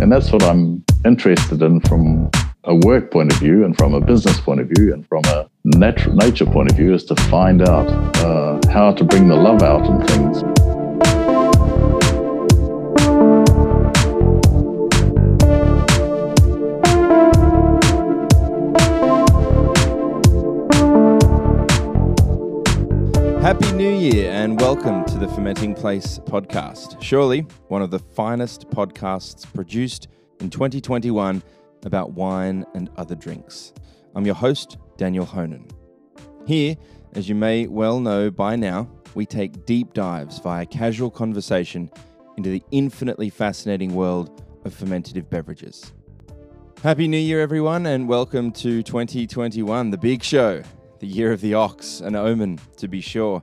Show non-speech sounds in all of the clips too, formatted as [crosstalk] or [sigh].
And that's what I'm interested in from a work point of view and from a business point of view and from a nat- nature point of view is to find out uh, how to bring the love out in things. Happy New Year and welcome to the Fermenting Place podcast. Surely one of the finest podcasts produced in 2021 about wine and other drinks. I'm your host, Daniel Honan. Here, as you may well know by now, we take deep dives via casual conversation into the infinitely fascinating world of fermentative beverages. Happy New Year, everyone, and welcome to 2021, the big show, the year of the ox, an omen to be sure.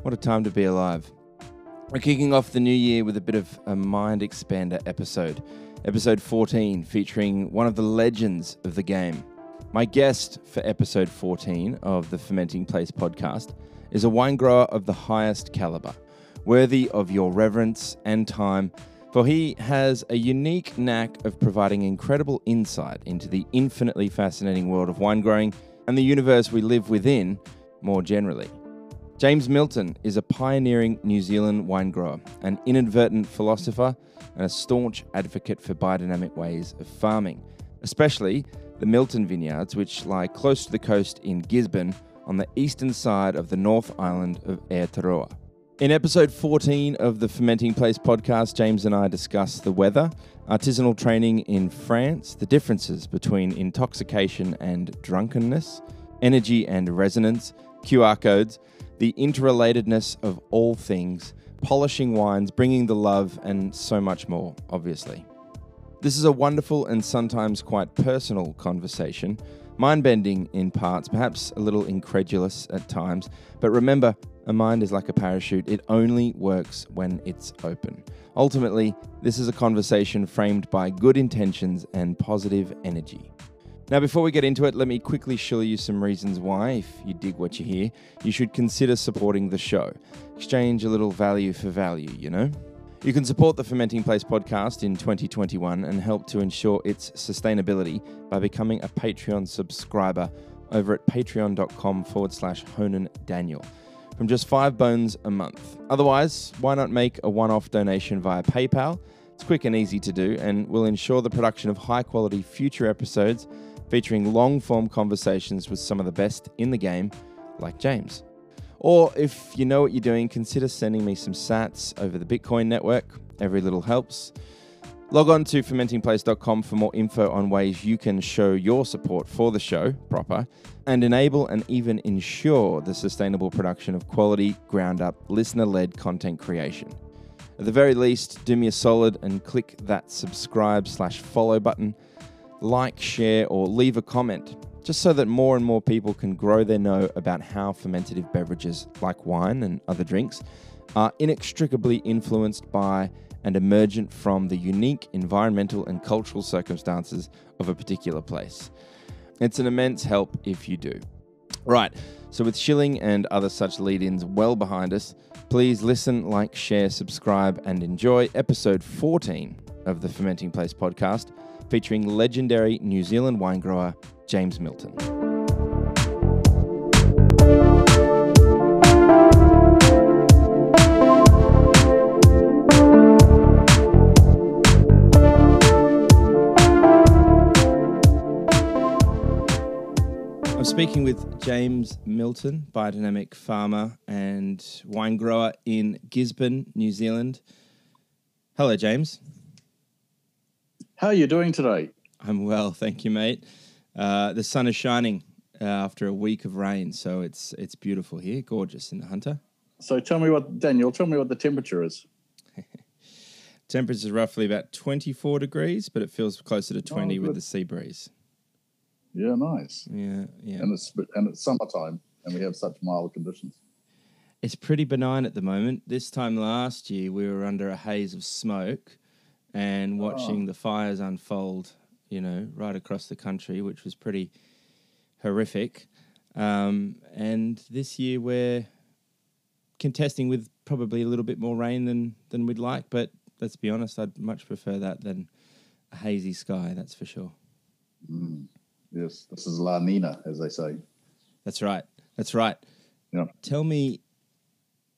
What a time to be alive. We're kicking off the new year with a bit of a mind expander episode, episode 14, featuring one of the legends of the game. My guest for episode 14 of the Fermenting Place podcast is a wine grower of the highest caliber, worthy of your reverence and time, for he has a unique knack of providing incredible insight into the infinitely fascinating world of wine growing and the universe we live within more generally. James Milton is a pioneering New Zealand wine grower, an inadvertent philosopher, and a staunch advocate for biodynamic ways of farming, especially the Milton vineyards, which lie close to the coast in Gisborne on the eastern side of the North Island of Aotearoa. In episode 14 of the Fermenting Place podcast, James and I discuss the weather, artisanal training in France, the differences between intoxication and drunkenness, energy and resonance, QR codes, the interrelatedness of all things, polishing wines, bringing the love, and so much more, obviously. This is a wonderful and sometimes quite personal conversation, mind bending in parts, perhaps a little incredulous at times, but remember, a mind is like a parachute, it only works when it's open. Ultimately, this is a conversation framed by good intentions and positive energy. Now, before we get into it, let me quickly show you some reasons why, if you dig what you hear, you should consider supporting the show. Exchange a little value for value, you know? You can support the Fermenting Place podcast in 2021 and help to ensure its sustainability by becoming a Patreon subscriber over at patreon.com forward slash Honan Daniel from just five bones a month. Otherwise, why not make a one off donation via PayPal? It's quick and easy to do and will ensure the production of high quality future episodes featuring long form conversations with some of the best in the game, like James. Or if you know what you're doing, consider sending me some sats over the Bitcoin network. Every little helps. Log on to fermentingplace.com for more info on ways you can show your support for the show proper and enable and even ensure the sustainable production of quality, ground up, listener led content creation. At the very least, do me a solid and click that subscribe slash follow button like, share, or leave a comment, just so that more and more people can grow their know about how fermentative beverages like wine and other drinks are inextricably influenced by and emergent from the unique environmental and cultural circumstances of a particular place. It's an immense help if you do. Right, so with shilling and other such lead ins well behind us, please listen, like, share, subscribe, and enjoy episode 14 of the Fermenting Place podcast featuring legendary New Zealand wine grower James Milton. Speaking with James Milton, biodynamic farmer and wine grower in Gisborne, New Zealand. Hello, James. How are you doing today? I'm well, thank you, mate. Uh, the sun is shining uh, after a week of rain, so it's it's beautiful here, gorgeous in the Hunter. So tell me what, Daniel, tell me what the temperature is. [laughs] Temperature is roughly about 24 degrees, but it feels closer to 20 with the sea breeze. Yeah, nice. Yeah, yeah. And it's and it's summertime, and we have such mild conditions. It's pretty benign at the moment. This time last year, we were under a haze of smoke and watching the fires unfold, you know, right across the country, which was pretty horrific. Um, and this year, we're contesting with probably a little bit more rain than than we'd like. But let's be honest, I'd much prefer that than a hazy sky, that's for sure. Mm. Yes, this is La Nina, as they say. That's right. That's right. Yeah. Tell me,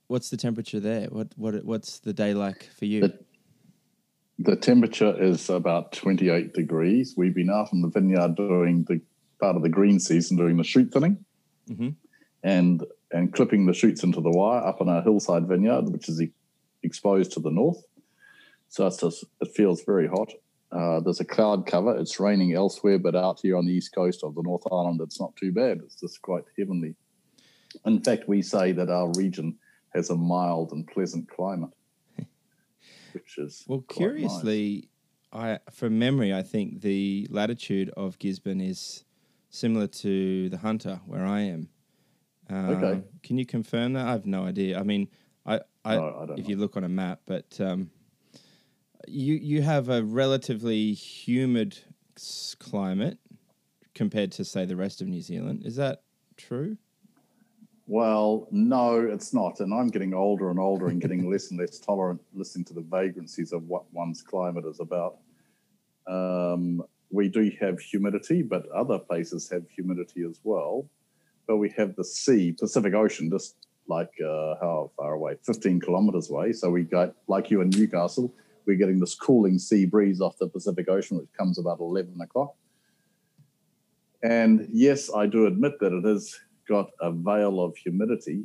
what's the temperature there? What what what's the day like for you? The, the temperature is about 28 degrees. We've been out in the vineyard doing the part of the green season, doing the shoot thinning, mm-hmm. and and clipping the shoots into the wire up on our hillside vineyard, which is e- exposed to the north. So it's just, it feels very hot. Uh, there's a cloud cover. It's raining elsewhere, but out here on the east coast of the North Island, it's not too bad. It's just quite heavenly. In fact, we say that our region has a mild and pleasant climate, [laughs] which is well. Curiously, nice. I from memory, I think the latitude of Gisborne is similar to the Hunter, where I am. Um, okay. Can you confirm that? I have no idea. I mean, I, I, no, I if know. you look on a map, but um, you you have a relatively humid climate compared to say the rest of New Zealand. Is that true? Well, no, it's not. And I'm getting older and older and getting [laughs] less and less tolerant listening to the vagrancies of what one's climate is about. Um, we do have humidity, but other places have humidity as well. But we have the sea, Pacific Ocean, just like uh, how far away? 15 kilometers away. So we got, like you in Newcastle, we're getting this cooling sea breeze off the Pacific Ocean, which comes about 11 o'clock. And yes, I do admit that it has got a veil of humidity,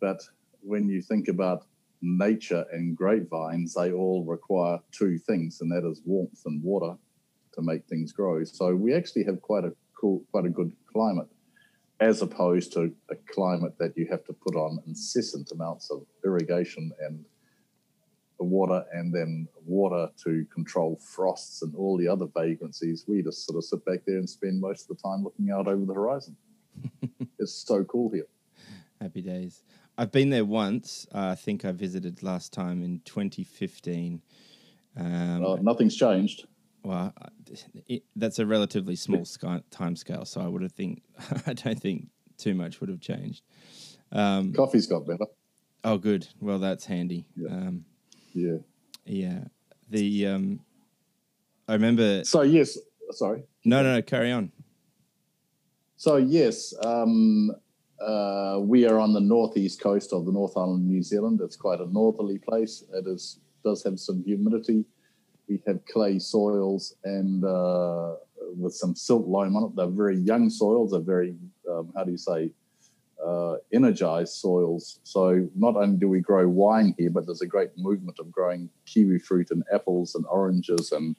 but when you think about nature and grapevines, they all require two things, and that is warmth and water to make things grow. So we actually have quite a cool, quite a good climate, as opposed to a climate that you have to put on incessant amounts of irrigation and water and then water to control frosts and all the other vagrancies. We just sort of sit back there and spend most of the time looking out over the horizon. [laughs] it's so cool here. Happy days. I've been there once. Uh, I think I visited last time in 2015. Um, uh, nothing's changed. Well, it, that's a relatively small sky, time scale, so I would have think [laughs] I don't think too much would have changed. Um, Coffee's got better. Oh, good. Well, that's handy. Yeah. Um, yeah. Yeah. The um, I remember. So yes, sorry. No, no, no. Carry on. So yes, um, uh, we are on the northeast coast of the North Island of New Zealand. It's quite a northerly place. It is does have some humidity. We have clay soils and uh, with some silt loam on it. They're very young soils. They're very um, how do you say uh, energized soils. So not only do we grow wine here, but there's a great movement of growing kiwi fruit and apples and oranges. And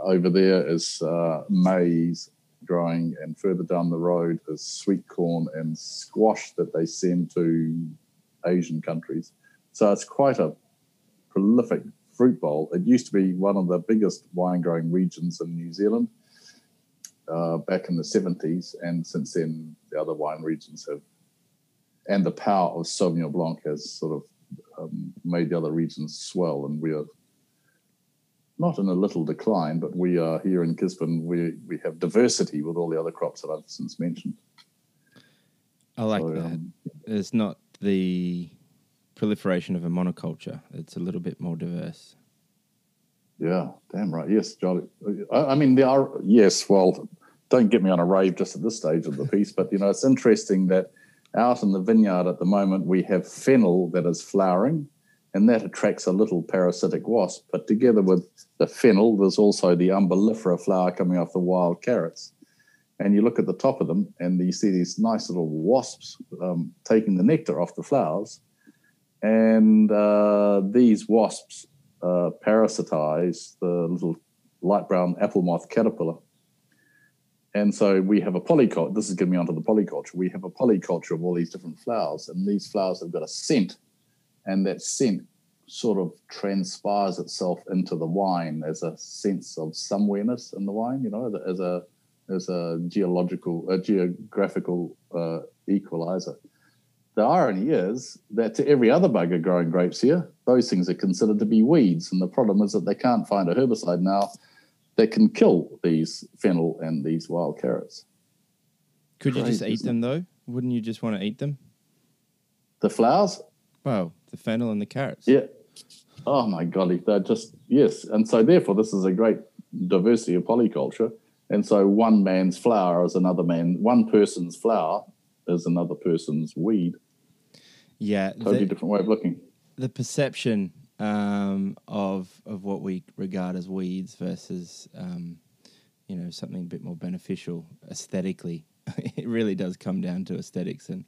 over there is uh, maize growing, and further down the road is sweet corn and squash that they send to Asian countries. So it's quite a prolific fruit bowl. It used to be one of the biggest wine growing regions in New Zealand. Uh, back in the 70s, and since then the other wine regions have, and the power of Sauvignon Blanc has sort of um, made the other regions swell, and we are not in a little decline, but we are here in Gisborne. We we have diversity with all the other crops that I've since mentioned. I like So, that. um, It's not the proliferation of a monoculture. It's a little bit more diverse. Yeah, damn right. Yes, Jolly. I, I mean, there are yes. Well, don't get me on a rave just at this stage of the [laughs] piece, but you know, it's interesting that out in the vineyard at the moment we have fennel that is flowering, and that attracts a little parasitic wasp. But together with the fennel, there's also the umbellifera flower coming off the wild carrots. And you look at the top of them, and you see these nice little wasps um, taking the nectar off the flowers. And uh, these wasps uh, parasitize the little light brown apple moth caterpillar. And so we have a polyculture. This is getting me onto the polyculture. We have a polyculture of all these different flowers, and these flowers have got a scent, and that scent sort of transpires itself into the wine as a sense of somewhereness in the wine. You know, as a as a geological, a geographical uh, equalizer. The irony is that to every other bugger growing grapes here, those things are considered to be weeds. And the problem is that they can't find a herbicide now that can kill these fennel and these wild carrots. Could you just eat them though? Wouldn't you just want to eat them? The flowers, Well, the fennel and the carrots. yeah. Oh my golly, they're just yes. And so therefore, this is a great diversity of polyculture. And so one man's flower is another man, one person's flower is another person's weed. Yeah. Totally the, different way of looking. The perception um, of of what we regard as weeds versus um, you know something a bit more beneficial aesthetically. [laughs] it really does come down to aesthetics and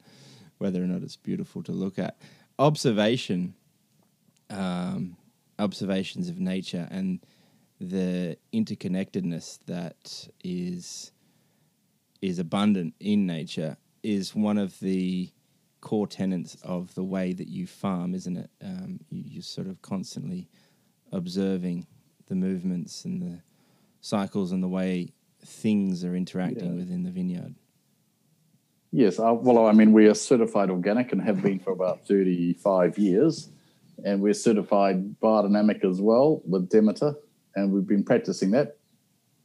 whether or not it's beautiful to look at. Observation, um, observations of nature, and the interconnectedness that is is abundant in nature is one of the core tenets of the way that you farm, isn't it? Um, you, you're sort of constantly observing the movements and the cycles and the way things are interacting yeah. within the vineyard. Yes, uh, well, I mean, we are certified organic and have been for about 35 years. And we're certified biodynamic as well with Demeter. And we've been practicing that,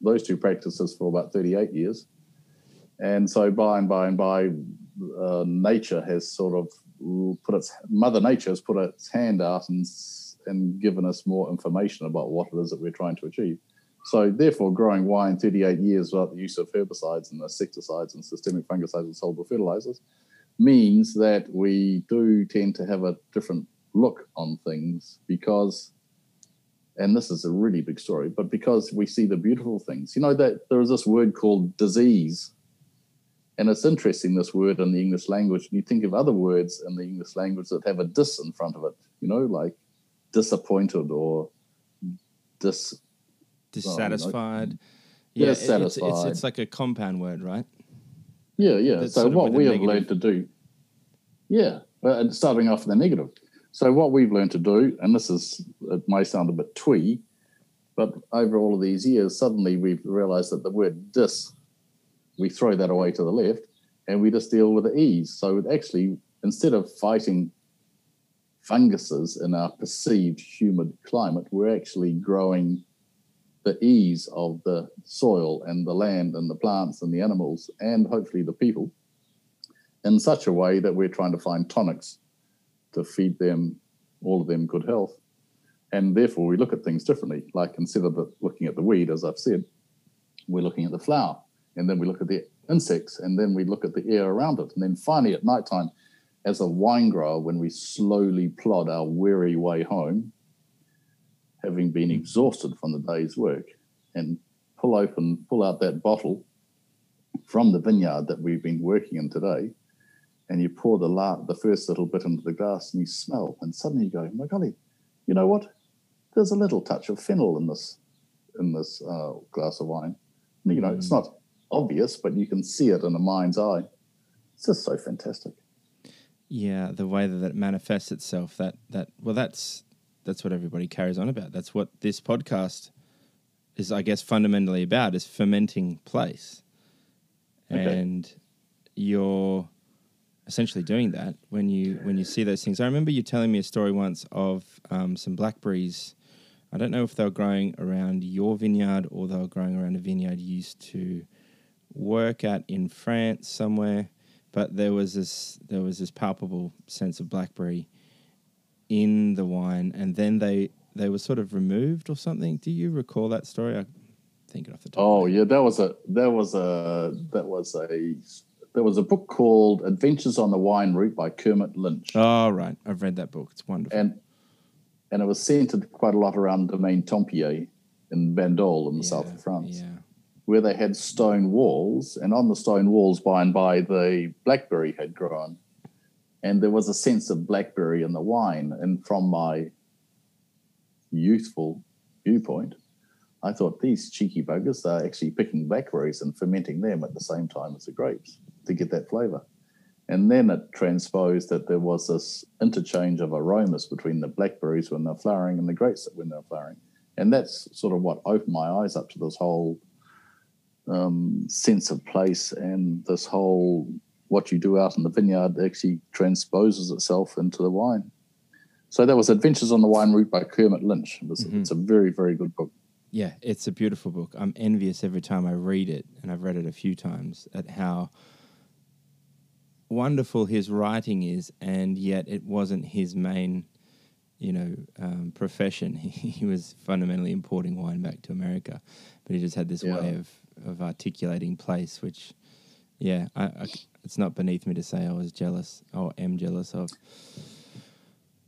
those two practices for about 38 years. And so by and by and by, uh, nature has sort of put its mother nature has put its hand out and and given us more information about what it is that we're trying to achieve. So therefore, growing wine 38 years without the use of herbicides and insecticides and systemic fungicides and soluble fertilizers means that we do tend to have a different look on things because and this is a really big story, but because we see the beautiful things. You know that there is this word called disease and it's interesting, this word in the English language. And you think of other words in the English language that have a dis in front of it, you know, like disappointed or dis. Dissatisfied. yeah, dissatisfied. It's, it's, it's, like a compound word, right? Yeah, yeah. That's so what we have negative. learned to do, yeah, uh, starting off in the negative. So what we've learned to do, and this is, it may sound a bit twee, but over all of these years, suddenly we've realized that the word dis we throw that away to the left and we just deal with the ease. So it actually, instead of fighting funguses in our perceived humid climate, we're actually growing the ease of the soil and the land and the plants and the animals and hopefully the people in such a way that we're trying to find tonics to feed them, all of them, good health. And therefore, we look at things differently. Like instead of looking at the weed, as I've said, we're looking at the flower and then we look at the insects, and then we look at the air around it. And then finally at nighttime, as a wine grower, when we slowly plod our weary way home, having been exhausted from the day's work, and pull open, pull out that bottle from the vineyard that we've been working in today, and you pour the la- the first little bit into the glass, and you smell, and suddenly you go, "My golly, you know what? There's a little touch of fennel in this in this uh, glass of wine. You know, mm. it's not obvious, but you can see it in a mind's eye. It's just so fantastic. Yeah, the way that it manifests itself. That that well, that's that's what everybody carries on about. That's what this podcast is, I guess, fundamentally about is fermenting place, okay. and you're essentially doing that when you when you see those things. I remember you telling me a story once of um, some blackberries. I don't know if they were growing around your vineyard or they were growing around a vineyard you used to work at in France somewhere, but there was this there was this palpable sense of blackberry in the wine, and then they they were sort of removed or something. Do you recall that story? I think off the top. Oh yeah, that was a that was a that was a there was a book called Adventures on the Wine Route by Kermit Lynch. Oh right, I've read that book. It's wonderful. And and it was centered quite a lot around Domaine Tempier in Bandol in the yeah, south of France. Yeah where they had stone walls, and on the stone walls, by and by, the blackberry had grown. And there was a sense of blackberry in the wine. And from my youthful viewpoint, I thought these cheeky buggers are actually picking blackberries and fermenting them at the same time as the grapes to get that flavor. And then it transposed that there was this interchange of aromas between the blackberries when they're flowering and the grapes when they're flowering. And that's sort of what opened my eyes up to this whole um, sense of place and this whole what you do out in the vineyard actually transposes itself into the wine. So that was Adventures on the Wine Route by Kermit Lynch. It was, mm-hmm. It's a very, very good book. Yeah, it's a beautiful book. I'm envious every time I read it, and I've read it a few times, at how wonderful his writing is, and yet it wasn't his main you know, um, profession. He, [laughs] he was fundamentally importing wine back to America, but he just had this Yeah. way of, of articulating place, which, yeah, I, I, it's not beneath me to say I was jealous or am jealous of.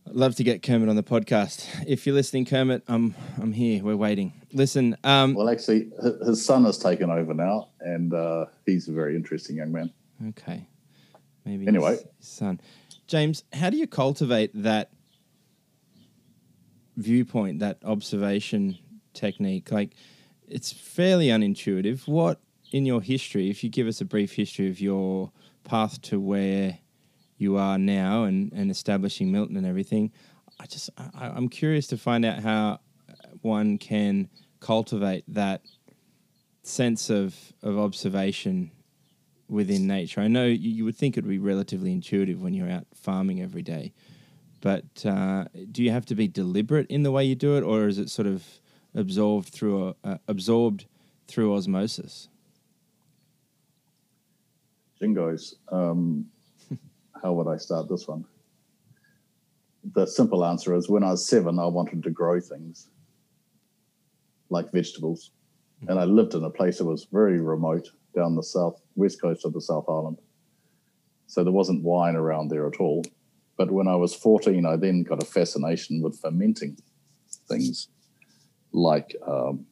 I'd love to get Kermit on the podcast. If you're listening, Kermit, I'm I'm here. We're waiting. Listen, um, Well, actually, his son has taken over now, and uh, he's a very interesting young man. Okay. Maybe Anyway. his, his son. James, how do you cultivate that viewpoint, that observation technique? Like it's fairly unintuitive. What in your history, if you give us a brief history of your path to where you are now and, and establishing Milton and everything, I just I, I'm curious to find out how one can cultivate that sense of, of observation within nature. I know you, you would think it would be relatively intuitive when you're out farming every day, but uh, do you have to be deliberate in the way you do it, or is it sort of absorbed through uh, absorbed through osmosis? Jingos, um, [laughs] how would I start this one? The simple answer is when I was seven, I wanted to grow things like vegetables. And I lived in a place that was very remote down the south, west coast of the South Island. So there wasn't wine around there at all. But when I was 14, I then got a fascination with fermenting things like um,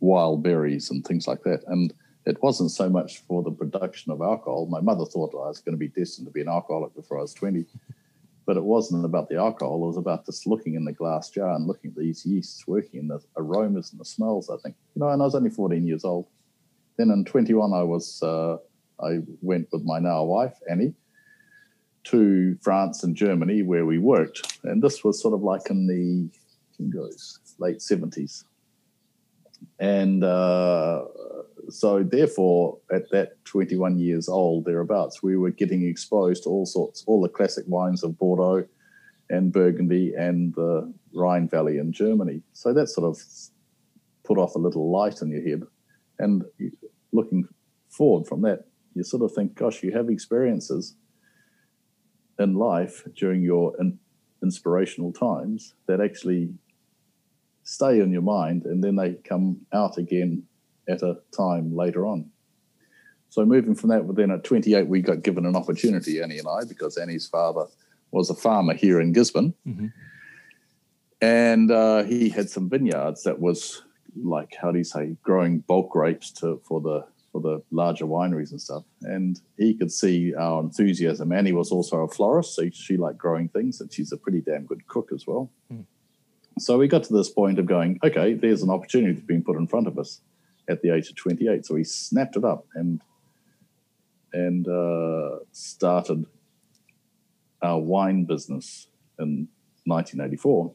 wild berries and things like that. And it wasn't so much for the production of alcohol. My mother thought I was going to be destined to be an alcoholic before I was 20, but it wasn't about the alcohol. It was about just looking in the glass jar and looking at these yeasts working the aromas and the smells, I think. You know, and I was only 14 years old. Then in 21, I was, uh, I went with my now wife, Annie, to France and Germany where we worked. And this was sort of like in the, goes, late 70s. And uh, so therefore at that 21 years old thereabouts we were getting exposed to all sorts all the classic wines of bordeaux and burgundy and the rhine valley in germany so that sort of put off a little light in your head and looking forward from that you sort of think gosh you have experiences in life during your in, inspirational times that actually stay in your mind and then they come out again at a time later on. So moving from that, then at 28, we got given an opportunity, Annie and I, because Annie's father was a farmer here in Gisborne. Mhm. And uh, he had some vineyards that was like, how do you say, growing bulk grapes to for the for the larger wineries and stuff. And he could see our enthusiasm. Annie was also a florist, so she liked growing things, and she's a pretty damn good cook as well. So we got to this point of going, okay, there's an opportunity that's been put in front of us at the age of 28. So we snapped it up and and uh, started our wine business in 1984,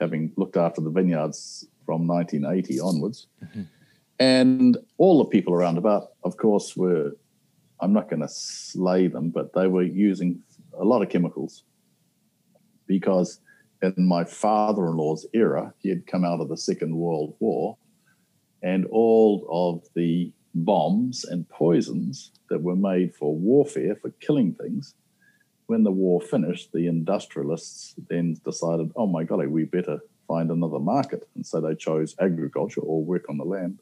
having looked after the vineyards from 1980 onwards. And all the people around about, of course, were, I'm not going to slay them, but they were using a lot of chemicals because in my father in law's era, he had come out of the Second World War, and all of the bombs and poisons that were made for warfare, for killing things, when the war finished, the industrialists then decided, oh my golly, we better find another market. And so they chose agriculture or work on the land.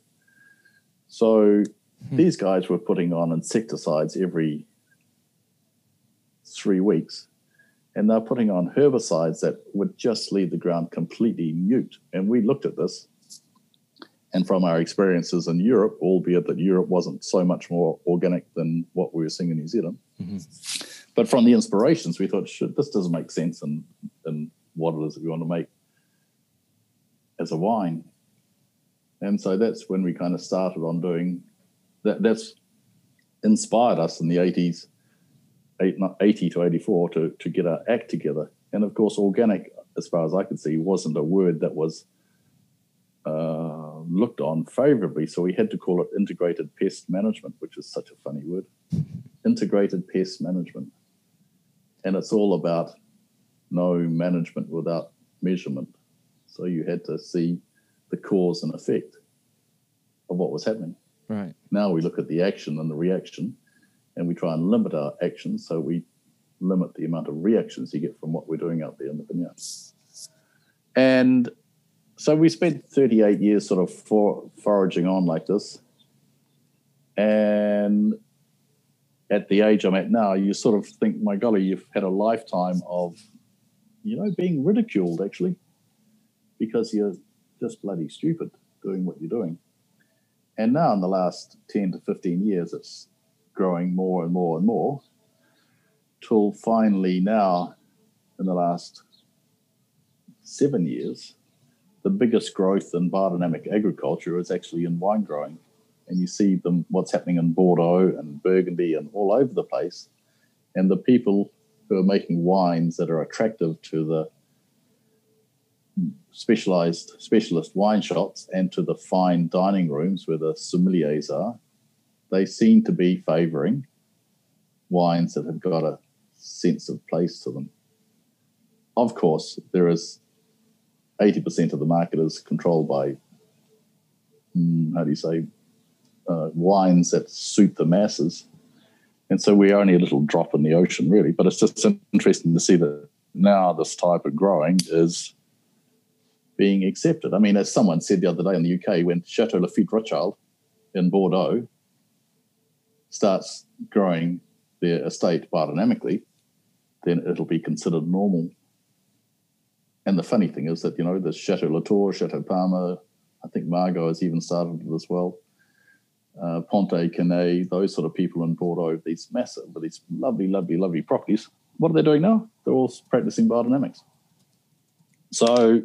So hmm. these guys were putting on insecticides every three weeks and they're putting on herbicides that would just leave the ground completely mute. And we looked at this, and from our experiences in Europe, albeit that Europe wasn't so much more organic than what we were seeing in New Zealand, mm-hmm. but from the inspirations, we thought, shit, this doesn't make sense in, in what it is that we want to make as a wine. And so that's when we kind of started on doing that. That's inspired us in the 80s eight, not 80 to 84 to, to get our act together. And of course, organic, as far as I could see, wasn't a word that was uh, looked on favorably. So we had to call it integrated pest management, which is such a funny word. [laughs] Integrated pest management. And it's all about no management without measurement. So you had to see the cause and effect of what was happening. Right. Now we look at the action and the reaction, and we try and limit our actions. So we limit the amount of reactions you get from what we're doing out there in the vineyard. And so we spent 38 years sort of for, foraging on like this. And at the age I'm at now, you sort of think, my golly, you've had a lifetime of, you know, being ridiculed actually, because you're just bloody stupid doing what you're doing. And now in the last 10 to 15 years, it's growing more and more and more till finally now in the last seven years, the biggest growth in biodynamic agriculture is actually in wine growing. And you see them what's happening in Bordeaux and Burgundy and all over the place. And the people who are making wines that are attractive to the specialized specialist wine shops and to the fine dining rooms where the sommeliers are, they seem to be favoring wines that have got a sense of place to them. Of course, there is 80% of the market is controlled by, mm, how do you say, uh, wines that suit the masses. And so we're only a little drop in the ocean, really. But it's just interesting to see that now this type of growing is being accepted. I mean, as someone said the other day in the UK, when Chateau Lafite Rothschild in Bordeaux starts growing their estate biodynamically, then it'll be considered normal. And the funny thing is that, you know, there's Chateau Latour, Chateau Palmer, I think Margaux has even started it as well. Uh, Pontet Canet, those sort of people in Bordeaux, these massive, but these lovely, lovely, lovely properties. What are they doing now? They're all practicing biodynamics. So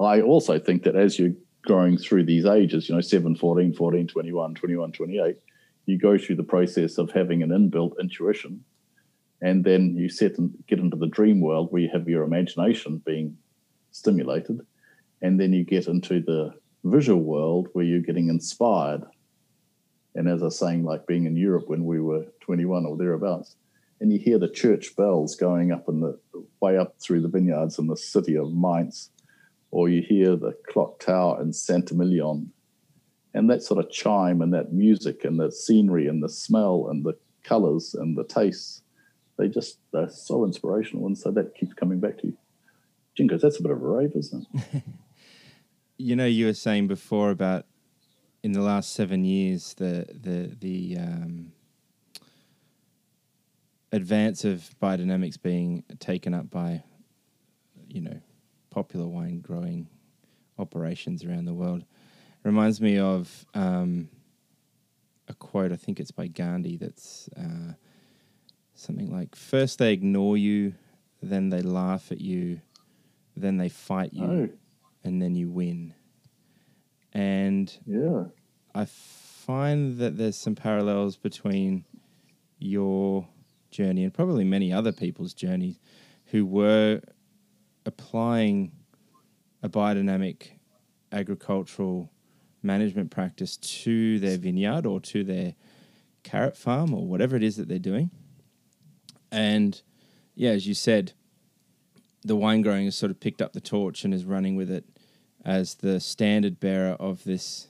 I also think that as you're growing through these ages, you know, 7, 14, 14, 21, 21, 28, you go through the process of having an inbuilt intuition and then you set and get into the dream world where you have your imagination being stimulated and then you get into the visual world where you're getting inspired. And as i was saying like being in europe when we were 21 or thereabouts and you hear the church bells going up in the way up through the vineyards in the city of mainz or you hear the clock tower in saint-emilion and that sort of chime and that music and the scenery and the smell and the colors and the tastes they just they're so inspirational, and so that keeps coming back to you. Jinkos, that's a bit of a rave, isn't it? [laughs] you know, you were saying before about in the last seven years the the the um, advance of biodynamics being taken up by you know popular wine growing operations around the world reminds me of um, a quote. I think it's by Gandhi. That's uh, something like first they ignore you, then they laugh at you, then they fight you, oh. and then you win. And yeah, I find that there's some parallels between your journey and probably many other people's journeys who were applying a biodynamic agricultural management practice to their vineyard or to their carrot farm or whatever it is that they're doing and yeah, as you said, the wine growing has sort of picked up the torch and is running with it as the standard bearer of this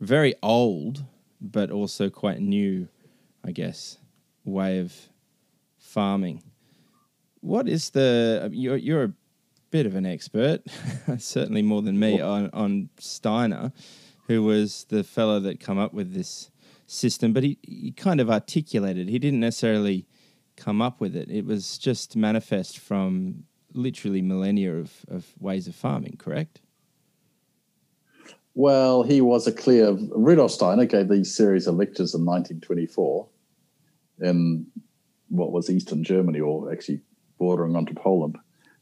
very old but also quite new, I guess, way of farming. What is the uh, you're you're a bit of an expert, [laughs] certainly more than me on on Steiner, who was the fellow that come up with this system, but he, he kind of articulated. He didn't necessarily come up with it. It was just manifest from literally millennia of, of ways of farming, correct? Well, he was a clear. Rudolf Steiner gave these series of lectures in 1924 in what was Eastern Germany, or actually bordering onto Poland,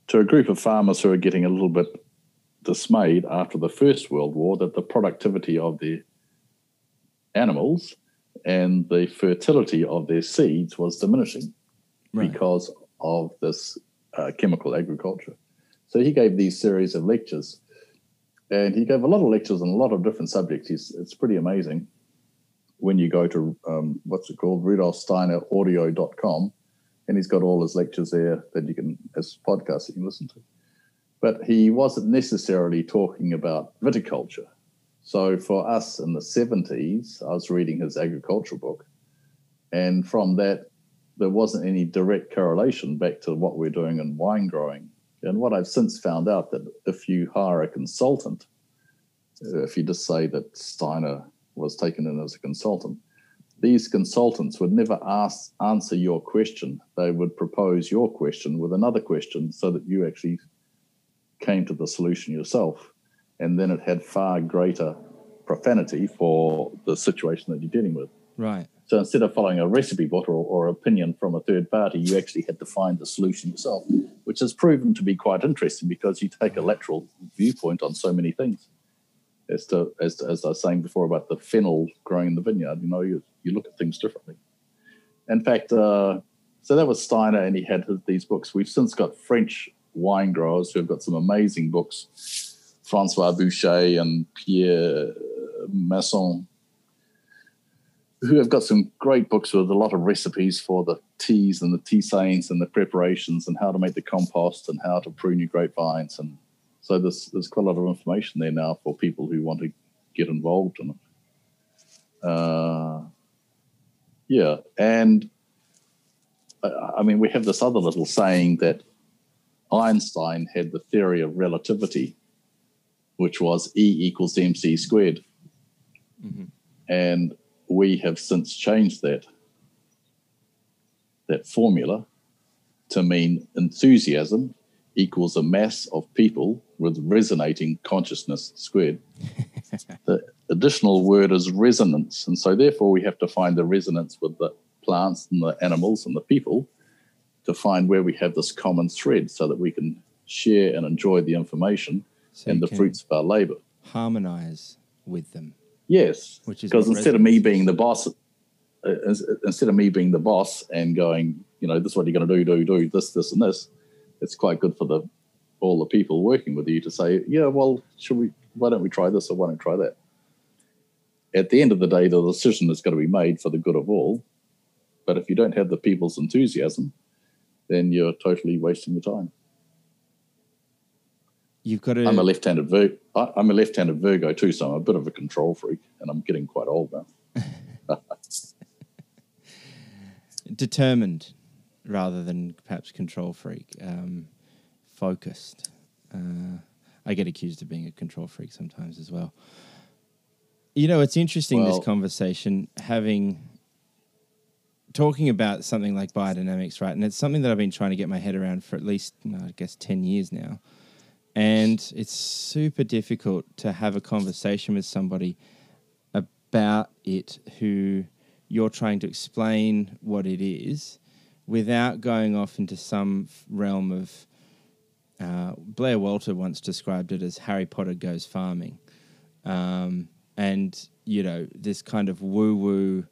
to a group of farmers who were getting a little bit dismayed after the First World War that the productivity of the animals and the fertility of their seeds was diminishing right. because of this uh, chemical agriculture. So he gave these series of lectures, and he gave a lot of lectures on a lot of different subjects. He's, it's pretty amazing when you go to um, what's it called, rudolfsteineraudio.com, and he's got all his lectures there that you can, as podcasts, that you can listen to. But he wasn't necessarily talking about viticulture. So for us in the 70s, I was reading his agricultural book. And from that, there wasn't any direct correlation back to what we're doing in wine growing. And what I've since found out that if you hire a consultant, if you just say that Steiner was taken in as a consultant, these consultants would never ask answer your question. They would propose your question with another question so that you actually came to the solution yourself. And then it had far greater profanity for the situation that you're dealing with. Right. So instead of following a recipe book or, or opinion from a third party, you actually had to find the solution yourself, which has proven to be quite interesting because you take a lateral viewpoint on so many things. As to as, to, as I was saying before about the fennel growing in the vineyard, you know, you, you look at things differently. In fact, uh, so that was Steiner, and he had his, these books. We've since got French wine growers who have got some amazing books, Francois Bouchet and Pierre Masson, who have got some great books with a lot of recipes for the teas and the tisanes and the preparations and how to make the compost and how to prune your grapevines. And so there's there's quite a lot of information there now for people who want to get involved in it. Uh, yeah, and uh, I mean we have this other little saying that Einstein had the theory of relativity, which was E equals mc squared. Mm-hmm. And we have since changed that that formula to mean enthusiasm equals a mass of people with resonating consciousness squared. [laughs] the additional word is resonance. And so, therefore, we have to find the resonance with the plants and the animals and the people to find where we have this common thread so that we can share and enjoy the information so and the fruits of our labor. Harmonize with them. Yes, which is because instead of me being the boss, uh, instead of me being the boss and going, you know, this is what you're going to do, do, do this, this, and this, it's quite good for the all the people working with you to say, yeah, well, should we? Why don't we try this or why don't we try that? At the end of the day, the decision is going to be made for the good of all. But if you don't have the people's enthusiasm, then you're totally wasting your time. You've got to. I'm a left-handed Virgo. I'm a left-handed Virgo too, so I'm a bit of a control freak, and I'm getting quite old now. [laughs] Determined, rather than perhaps control freak. Um, focused. Uh, I get accused of being a control freak sometimes as well. You know, it's interesting well, this conversation having talking about something like biodynamics, right? And it's something that I've been trying to get my head around for at least, I guess, ten years now and it's super difficult to have a conversation with somebody about it who you're trying to explain what it is without going off into some realm of uh, Blair Walter once described it as Harry Potter goes farming. Um, and, you know, this kind of woo woo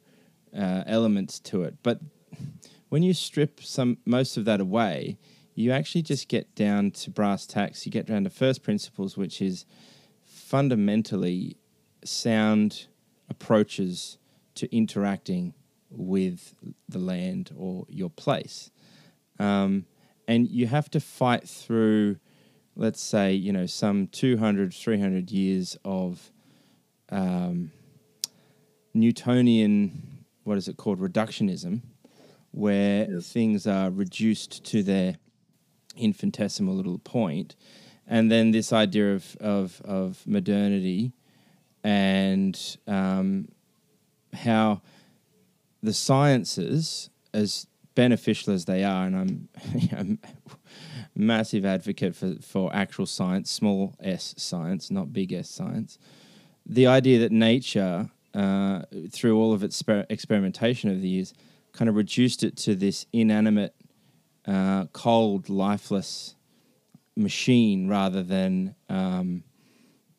uh, elements to it. But when you strip some most of that away, you actually just get down to brass tacks. You get down to first principles, which is fundamentally sound approaches to interacting with the land or your place. Um, and you have to fight through, let's say, you know, some 200, 300 years of um, Newtonian, what is it called, reductionism, where yes. things are reduced to their infinitesimal little point, and then this idea of of, of modernity and um, how the sciences, as beneficial as they are, and I'm, [laughs] massive advocate for, for actual science, small s science, not big S science. The idea that nature, uh, through all of its sper- experimentation over the years, kind of reduced it to this inanimate uh, cold, lifeless machine rather than um,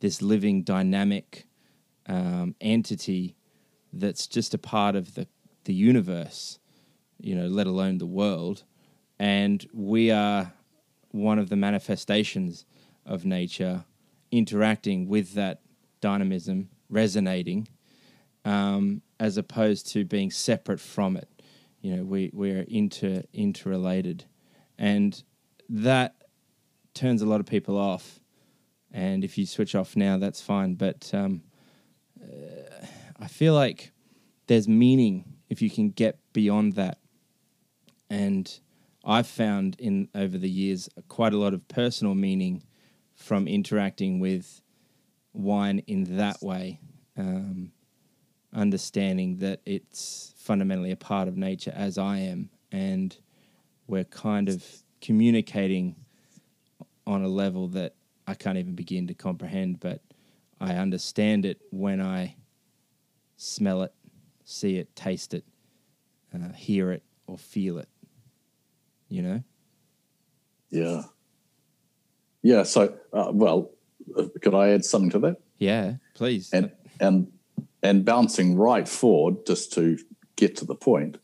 this living, dynamic um, entity that's just a part of the, the universe, you know, let alone the world. And we are one of the manifestations of nature interacting with that dynamism, resonating, um, as opposed to being separate from it you know we we're inter interrelated, and that turns a lot of people off. And if you switch off now, that's fine. But um, uh, I feel like there's meaning if you can get beyond that and I've found in over the years quite a lot of personal meaning from interacting with wine in that way, um, understanding that it's fundamentally a part of nature as I am, and we're kind of communicating on a level that I can't even begin to comprehend, but I understand it when I smell it, see it, taste it, uh, hear it, or feel it. You know? Yeah. Yeah. So, uh, well, uh, could I add something to that? Yeah, please. And and and bouncing right forward, just to get to the point,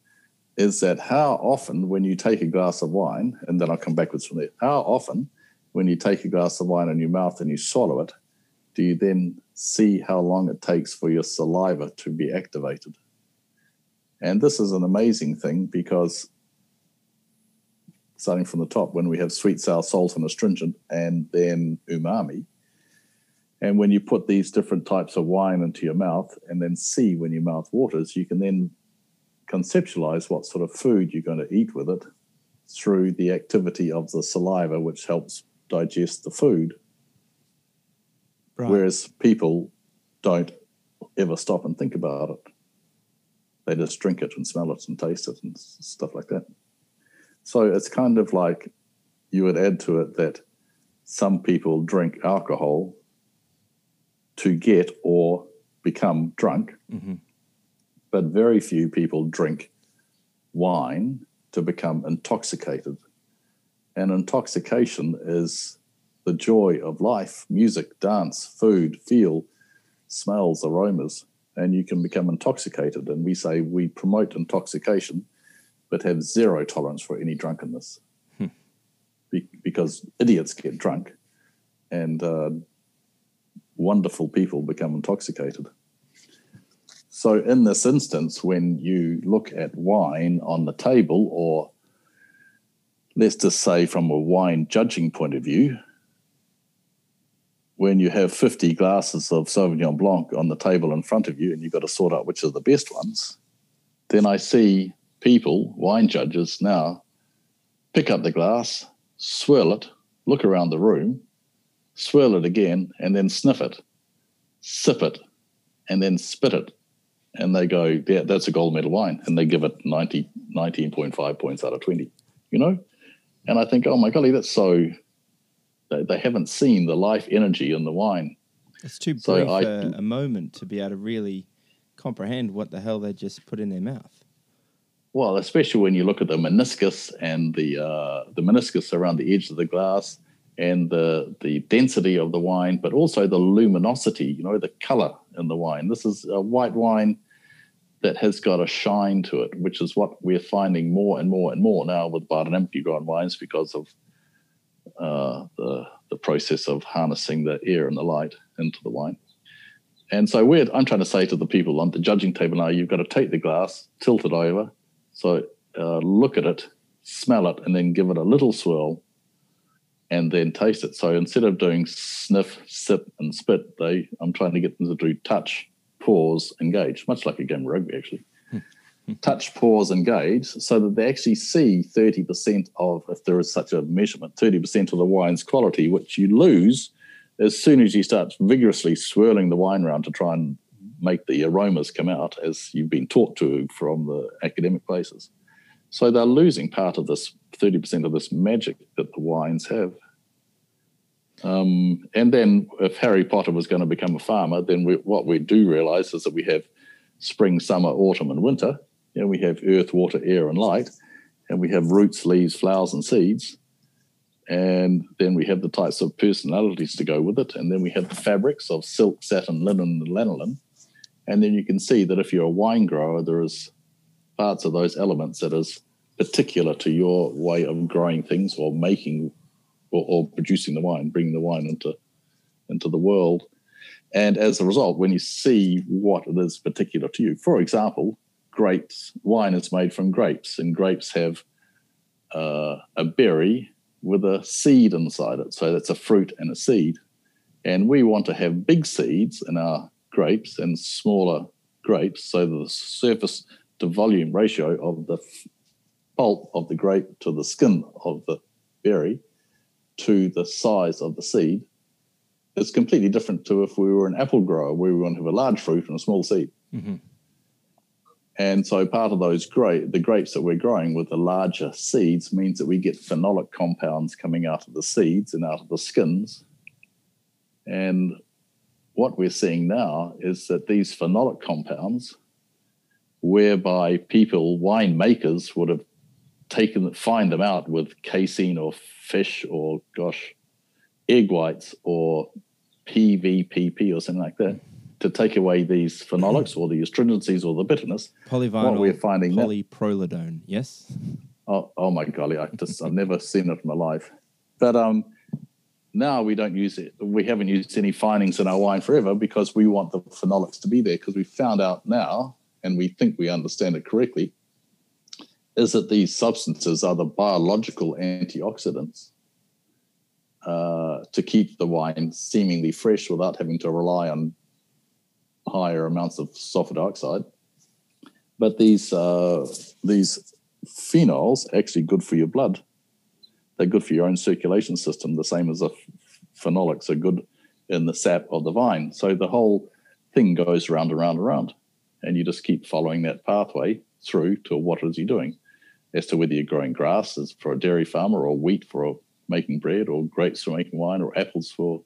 is that how often when you take a glass of wine, and then I'll come backwards from there. How often when you take a glass of wine in your mouth and you swallow it, do you then see how long it takes for your saliva to be activated? And this is an amazing thing because starting from the top, when we have sweet, sour, salt, and astringent, and then umami. And when you put these different types of wine into your mouth and then see when your mouth waters, you can then conceptualize what sort of food you're going to eat with it through the activity of the saliva, which helps digest the food. Right. Whereas people don't ever stop and think about it. They just drink it and smell it and taste it and stuff like that. So it's kind of like you would add to it that some people drink alcohol to get or become drunk, mm-hmm. but very few people drink wine to become intoxicated. And intoxication is the joy of life music, dance, food, feel, smells, aromas. And you can become intoxicated. And we say we promote intoxication but have zero tolerance for any drunkenness hmm. Be- because idiots get drunk and uh, wonderful people become intoxicated. So, in this instance, when you look at wine on the table, or let's just say from a wine judging point of view, when you have 50 glasses of Sauvignon Blanc on the table in front of you and you've got to sort out which are the best ones, then I see people, wine judges now, pick up the glass, swirl it, look around the room, swirl it again, and then sniff it, sip it, and then spit it. And they go, yeah, that's a gold medal wine. And they give it 90, 19.5 points out of 20, you know? And I think, oh my golly, that's so, they, they haven't seen the life energy in the wine. It's too brief so I, a, a moment to be able to really comprehend what the hell they just put in their mouth. Well, especially when you look at the meniscus and the uh, the meniscus around the edge of the glass and the the density of the wine, but also the luminosity, you know, the color in the wine. This is a white wine that has got a shine to it, which is what we're finding more and more and more now with Bar empty grown wines because of uh, the the process of harnessing the air and the light into the wine. And so we're, I'm trying to say to the people on the judging table now, you've got to take the glass, tilt it over, so uh, look at it, smell it, and then give it a little swirl, and then taste it. So instead of doing sniff, sip, and spit, they I'm trying to get them to do touch, pause, engage, much like a game of rugby actually. [laughs] touch, pause, engage, so that they actually see 30% of, if there is such a measurement, 30% of the wine's quality, which you lose as soon as you start vigorously swirling the wine around to try and make the aromas come out as you've been taught to from the academic places. So they're losing part of this 30% of this magic that the wines have. Um, and then if Harry Potter was going to become a farmer, then we, what we do realize is that we have spring, summer, autumn, and winter. You we have earth, water, air, and light, and we have roots, leaves, flowers, and seeds. And then we have the types of personalities to go with it. And then we have the fabrics of silk, satin, linen, and lanolin. And then you can see that if you're a wine grower, there is parts of those elements that is particular to your way of growing things or making or, or producing the wine, bringing the wine into into the world. And as a result, when you see what it is particular to you, for example, grapes, wine is made from grapes, and grapes have uh, a berry with a seed inside it. So that's a fruit and a seed. And we want to have big seeds in our grapes and smaller grapes, so the surface to volume ratio of the pulp of the grape to the skin of the berry to the size of the seed is completely different to if we were an apple grower where we want to have a large fruit and a small seed. Mm-hmm. And so part of those grape, the grapes that we're growing with the larger seeds means that we get phenolic compounds coming out of the seeds and out of the skins. And what we're seeing now is that these phenolic compounds, whereby people, winemakers, would have taken find them out with casein or fish or gosh, egg whites or PVPP or something like that to take away these phenolics or the astringencies or the bitterness. Polyvinyl what we're finding now- polyprolidone. Yes. Oh, oh my golly! I just I've never seen it in my life. But um, now we don't use it. We haven't used any finings in our wine forever because we want the phenolics to be there because we found out now, and we think we understand it correctly, is that these substances are the biological antioxidants uh, to keep the wine seemingly fresh without having to rely on higher amounts of sulfur dioxide. But these uh, these phenols are actually good for your blood. They're good for your own circulation system, the same as the phenolics are good in the sap of the vine. So the whole thing goes round and round and round, and you just keep following that pathway through to what is you doing, as to whether you're growing grasses for a dairy farmer or wheat for making bread or grapes for making wine or apples for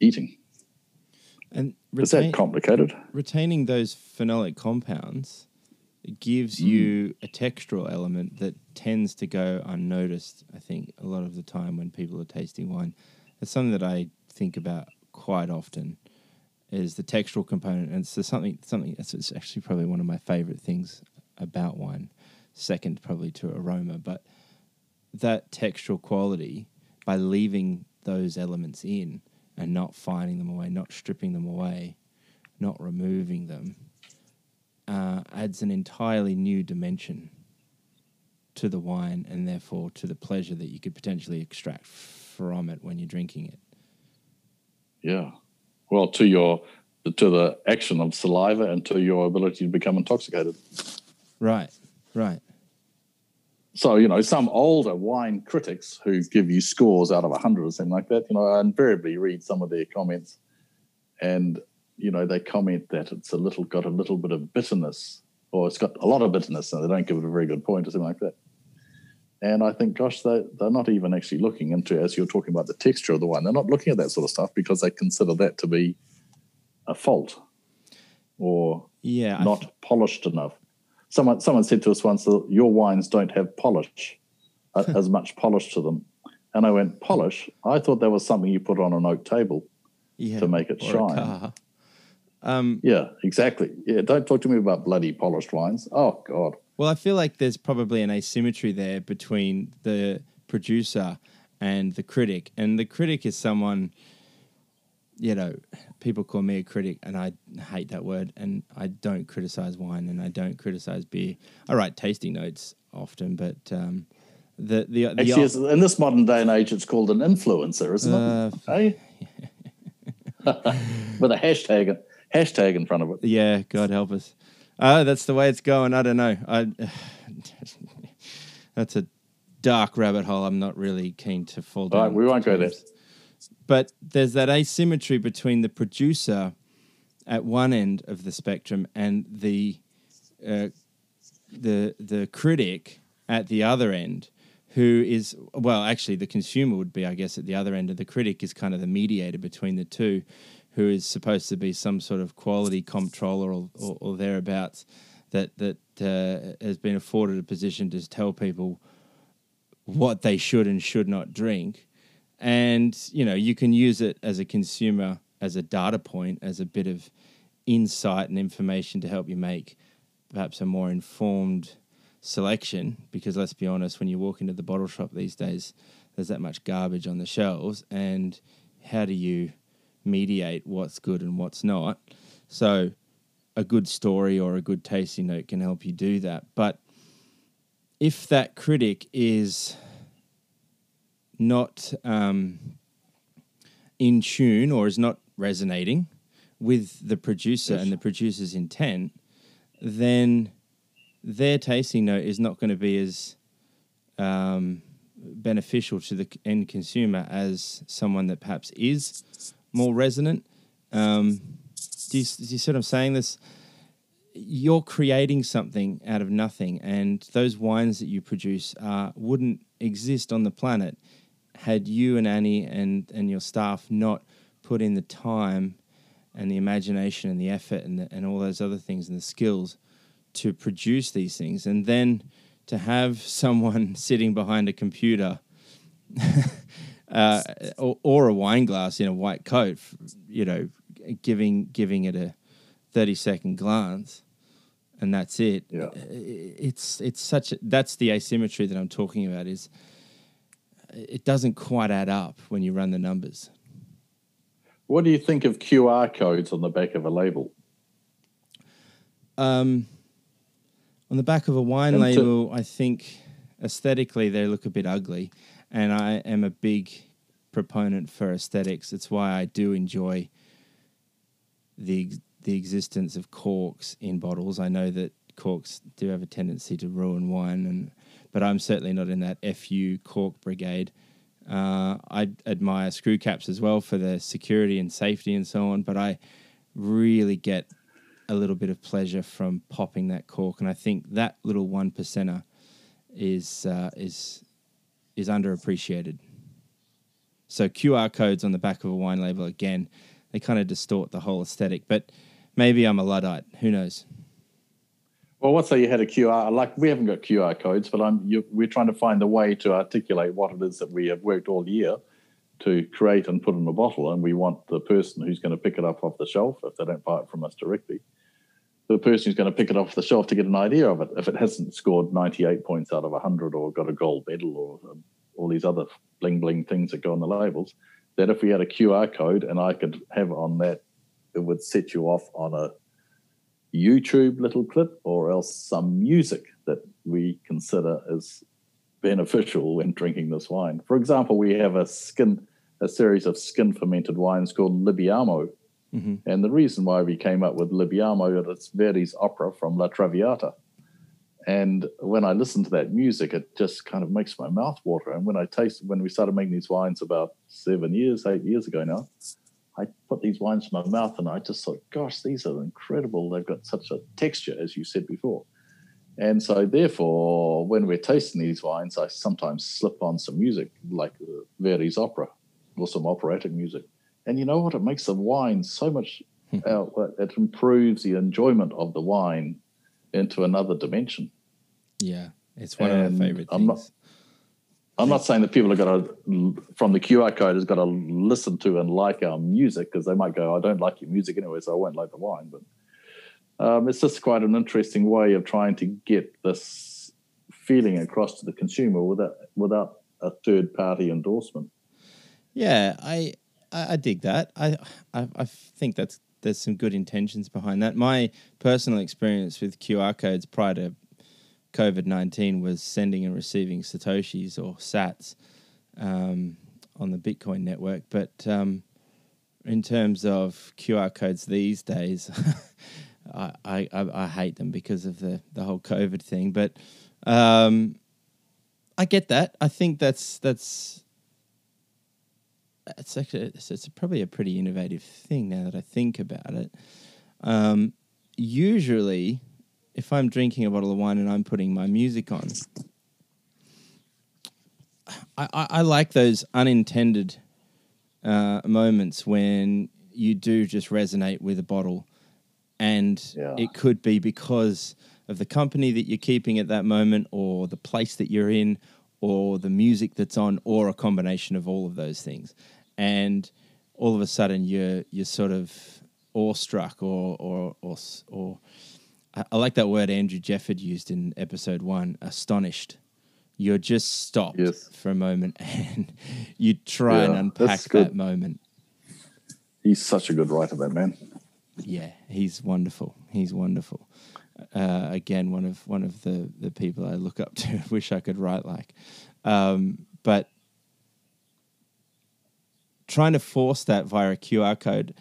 eating. And Is that complicated? retaining those phenolic compounds gives Mm. you a textural element that tends to go unnoticed. I think a lot of the time when people are tasting wine, it's something that I think about quite often. Is the textural component, and it's something something that's it's actually probably one of my favorite things about wine, second probably to aroma, but that textural quality by leaving those elements in and not fining them away, not stripping them away, not removing them, uh, adds an entirely new dimension to the wine and therefore to the pleasure that you could potentially extract from it when you're drinking it. Yeah. Well, to your to the action of saliva and to your ability to become intoxicated. Right, right. So, you know, some older wine critics who give you scores out of 100 or something like that, you know, I invariably read some of their comments and, you know, they comment that it's a little, got a little bit of bitterness or it's got a lot of bitterness and they don't give it a very good point or something like that. And I think, gosh, they, they're not even actually looking into, as you're talking about the texture of the wine, they're not looking at that sort of stuff because they consider that to be a fault or Yeah, not polished enough. Someone someone said to us once that your wines don't have polish, uh, as much polish to them. And I went, polish? I thought that was something you put on an oak table. yeah, to make it shine. Um, Yeah, exactly. Yeah, don't talk to me about bloody polished wines. Oh, God. Well, I feel like there's probably an asymmetry there between the producer and the critic. And the critic is someone, you know, people call me a critic, and I hate that word. And I don't criticize wine and I don't criticize beer. I write tasting notes often, but um, the, the, the, Actually, it's- in this modern day and age, it's called an influencer, isn't Uh, it? Hey? [laughs] With a hashtag, hashtag in front of it. Yeah, God help us. Oh, that's the way it's going. I don't know. I [sighs] that's a dark rabbit hole. I'm not really keen to fall down. All right, we won't go there. But there's that asymmetry between the producer at one end of the spectrum and the uh, the the critic at the other end, who is well, actually, the consumer would be, I guess, at the other end, and the critic is kind of the mediator between the two, who is supposed to be some sort of quality comptroller or, or, or thereabouts that that uh, has been afforded a position to tell people what they should and should not drink, and you know you can use it as a consumer as a data point, as a bit of insight and information to help you make perhaps a more informed selection. Because let's be honest when you walk into the bottle shop these days there's that much garbage on the shelves. And how do you mediate what's good and what's not? So a good story or a good tasting note can help you do that. But if that critic is not um, in tune or is not resonating with the producer Yes. and the producer's intent, then their tasting note is not going to be as um, beneficial to the end consumer as someone that perhaps is more resonant. Um, do, you, do you see what I'm saying? This you're creating something out of nothing, and those wines that you produce uh, wouldn't exist on the planet had you and Annie and, and your staff not put in the time and the imagination and the effort and, the, and all those other things and the skills to produce these things. And then to have [laughs] someone sitting behind a computer [laughs] uh, or, or, a wine glass in a white coat, you know, giving giving it a thirty second glance, and that's it. Yeah. It's it's such a, that's the asymmetry that I'm talking about. Is it doesn't quite add up when you run the numbers. What do you think of QR codes on the back of a label? Um, on the back of a wine and label, to- I think aesthetically they look a bit ugly, and I am a big proponent for aesthetics. It's why I do enjoy the the existence of corks in bottles. I know that corks do have a tendency to ruin wine, and but I'm certainly not in that FU cork brigade. Uh, I admire screw caps as well for the security and safety and so on, but I really get a little bit of pleasure from popping that cork, and I think that little one percenter is uh, is is underappreciated. So QR codes on the back of a wine label again, they kind of distort the whole aesthetic. But maybe I'm a luddite. Who knows? Well, let's say you had a QR. Like we haven't got QR codes, but I'm you, we're trying to find a way to articulate what it is that we have worked all year to create and put in a bottle, and we want the person who's going to pick it up off the shelf if they don't buy it from us directly the person who's going to pick it off the shelf to get an idea of it. If it hasn't scored 98 points out of 100 or got a gold medal or um, all these other bling bling things that go on the labels, that if we had a QR code and I could have on that, it would set you off on a YouTube little clip or else some music that we consider as beneficial when drinking this wine. For example, we have a skin, a series of skin fermented wines called Libiamo. Mm-hmm. And the reason why we came up with Libiamo is it's Verdi's opera from La Traviata. And when I listen to that music, it just kind of makes my mouth water. And when I taste, when we started making these wines about seven years, eight years ago now, I put these wines in my mouth and I just thought, gosh, these are incredible. They've got such a texture, as you said before. And so, therefore, when we're tasting these wines, I sometimes slip on some music like Verdi's opera or some operatic music. And you know what? It makes the wine so much. Hmm. Uh, it improves the enjoyment of the wine into another dimension. Yeah, it's one and of my favorite I'm things. Not, I'm not saying that people are going to, from the QR code, has got to listen to and like our music because they might go, I don't like your music anyway, so I won't like the wine. But um, it's just quite an interesting way of trying to get this feeling across to the consumer without without a third party endorsement. Yeah, I I, I dig that. I, I, I think that's there's some good intentions behind that. My personal experience with QR codes prior to COVID nineteen was sending and receiving satoshis or Sats um, on the Bitcoin network, but um, in terms of QR codes these days, [laughs] I, I, I hate them because of the the whole COVID thing. But um, I get that. I think that's that's it's actually it's, it's, probably a pretty innovative thing now that I think about it. Um, usually, if I'm drinking a bottle of wine and I'm putting my music on, I, I, I like those unintended uh, moments when you do just resonate with a bottle, and yeah. it could be because of the company that you're keeping at that moment, or the place that you're in, or the music that's on, or a combination of all of those things. And all of a sudden, you're you're sort of awestruck, or or or or I like that word Andrew Jefford used in episode one, astonished. You're just stopped yes. for a moment [laughs] and you try yeah, and unpack that moment. He's such a good writer, that man. Yeah, he's wonderful. He's wonderful. Uh, again, one of one of the the people I look up to. [laughs] Wish I could write like, um, but trying to force that via a QR code.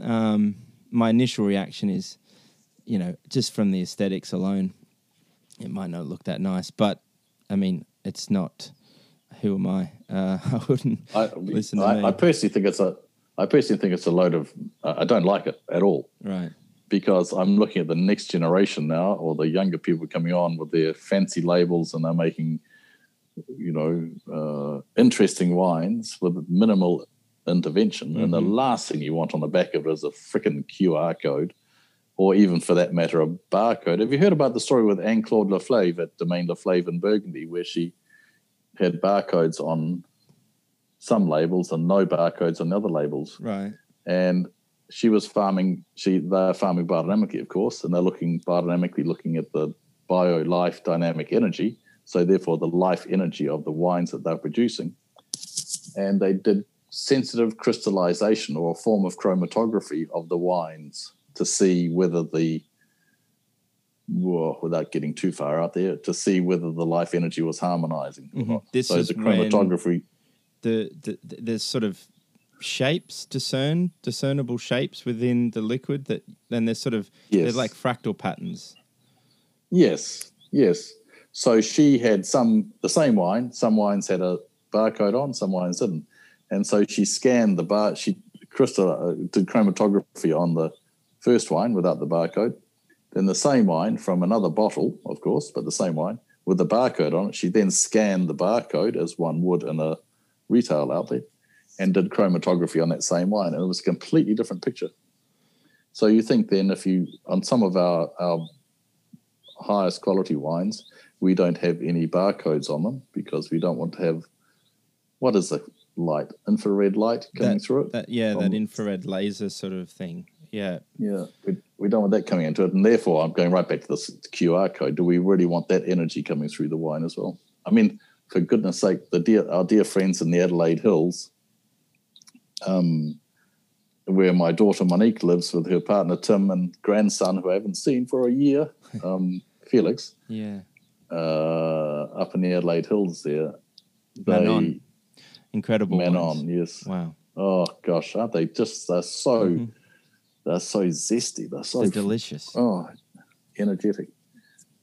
Um, my initial reaction is, you know, just from the aesthetics alone, it might not look that nice. But I mean, it's not. Who am I? Uh, [laughs] I wouldn't I, listen to I. I personally think it's a. I personally think it's a load of. I I don't like it at all right. because I'm looking at the next generation now, or the younger people coming on with their fancy labels, and they're making, you know, uh, interesting wines with minimal intervention. And the Mhm. last thing you want on the back of it is a freaking QR code, or even for that matter, a barcode. Have you heard about the story with Anne Claude Leflaive at Domaine Leflaive in Burgundy, where she had barcodes on some labels and no barcodes on the other labels? Right. and she was farming she they're farming biodynamically of course and they're looking biodynamically looking at the bio life dynamic energy so therefore the life energy of the wines that they're producing and they did sensitive crystallization or a form of chromatography of the wines to see whether the whoa, without getting too far out there to see whether the life energy was harmonizing or Mhm. not. This so is the chromatography The, the, the there's sort of shapes discern discernible shapes within the liquid that then there's sort of yes they're like fractal patterns. Yes, yes. So she had some the same wine. Some wines had a barcode on, some wines didn't, and so she scanned the bar. She crystal uh, did chromatography on the first wine without the barcode. Then the same wine from another bottle, of course, but the same wine with the barcode on it. She then scanned the barcode as one would in a retail outlet, and did chromatography on that same wine, and it was a completely different picture. So you think then if you on some of our our highest quality wines, we don't have any barcodes on them because we don't want to have what is the light infrared light coming through it. That yeah, that Um, infrared laser sort of thing. Yeah. yeah, we, we don't want that coming into it, and therefore I'm going right back to this QR code. Do we really want that energy coming through the wine as well? I mean, for goodness sake, the dear our dear friends in the Adelaide Hills, um, where my daughter Monique lives with her partner Tim and grandson, who I haven't seen for a year, [laughs] um, Felix. Yeah. uh, up in the Adelaide Hills there. They, Manon. Incredible. Manon, ones. yes. Wow. Oh gosh, aren't they just? They're so Mhm. They're so zesty. They're so They're delicious. oh energetic.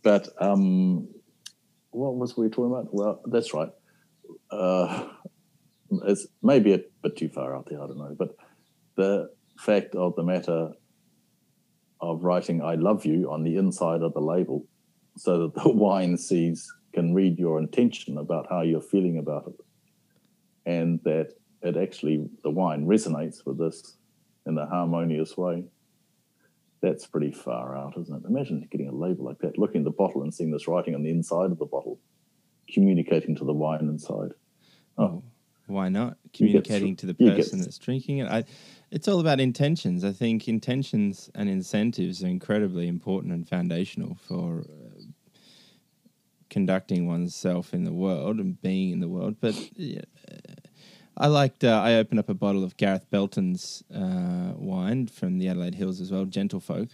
But um, what was we talking about? Well, that's right. Uh, it's maybe a bit too far out there. I don't know, but the fact of the matter of writing "I love you" on the inside of the label, so that the [laughs] wine sees can read your intention about how you're feeling about it, and that it actually the wine resonates with this in a harmonious way that's pretty far out, isn't it? Imagine getting a label like that, looking at the bottle and seeing this writing on the inside of the bottle, communicating to the wine inside. Oh, Why not? Communicating to the person that's drinking it. I, it's all about intentions. I think intentions and incentives are incredibly important and foundational for uh, conducting oneself in the world and being in the world. But yeah, I liked. Uh, I opened up a bottle of Gareth Belton's uh, wine from the Adelaide Hills as well, Gentlefolk,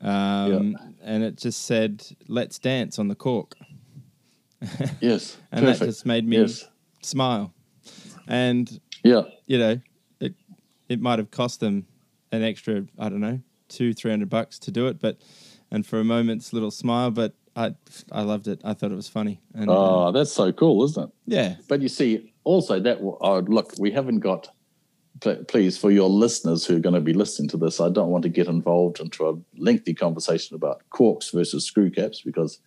um, and it just said "Let's dance" on the cork, [laughs] yes, and that just made me yes, smile. And yeah, you know, it it might have cost them an extra, I don't know, two, three hundred bucks to do it, but and for a moment's little smile, but I I loved it. I thought it was funny. And oh, that's so cool, isn't it? yeah, But you see, also that oh, look, we haven't got. Please, for your listeners who are going to be listening to this, I don't want to get involved into a lengthy conversation about corks versus screw caps because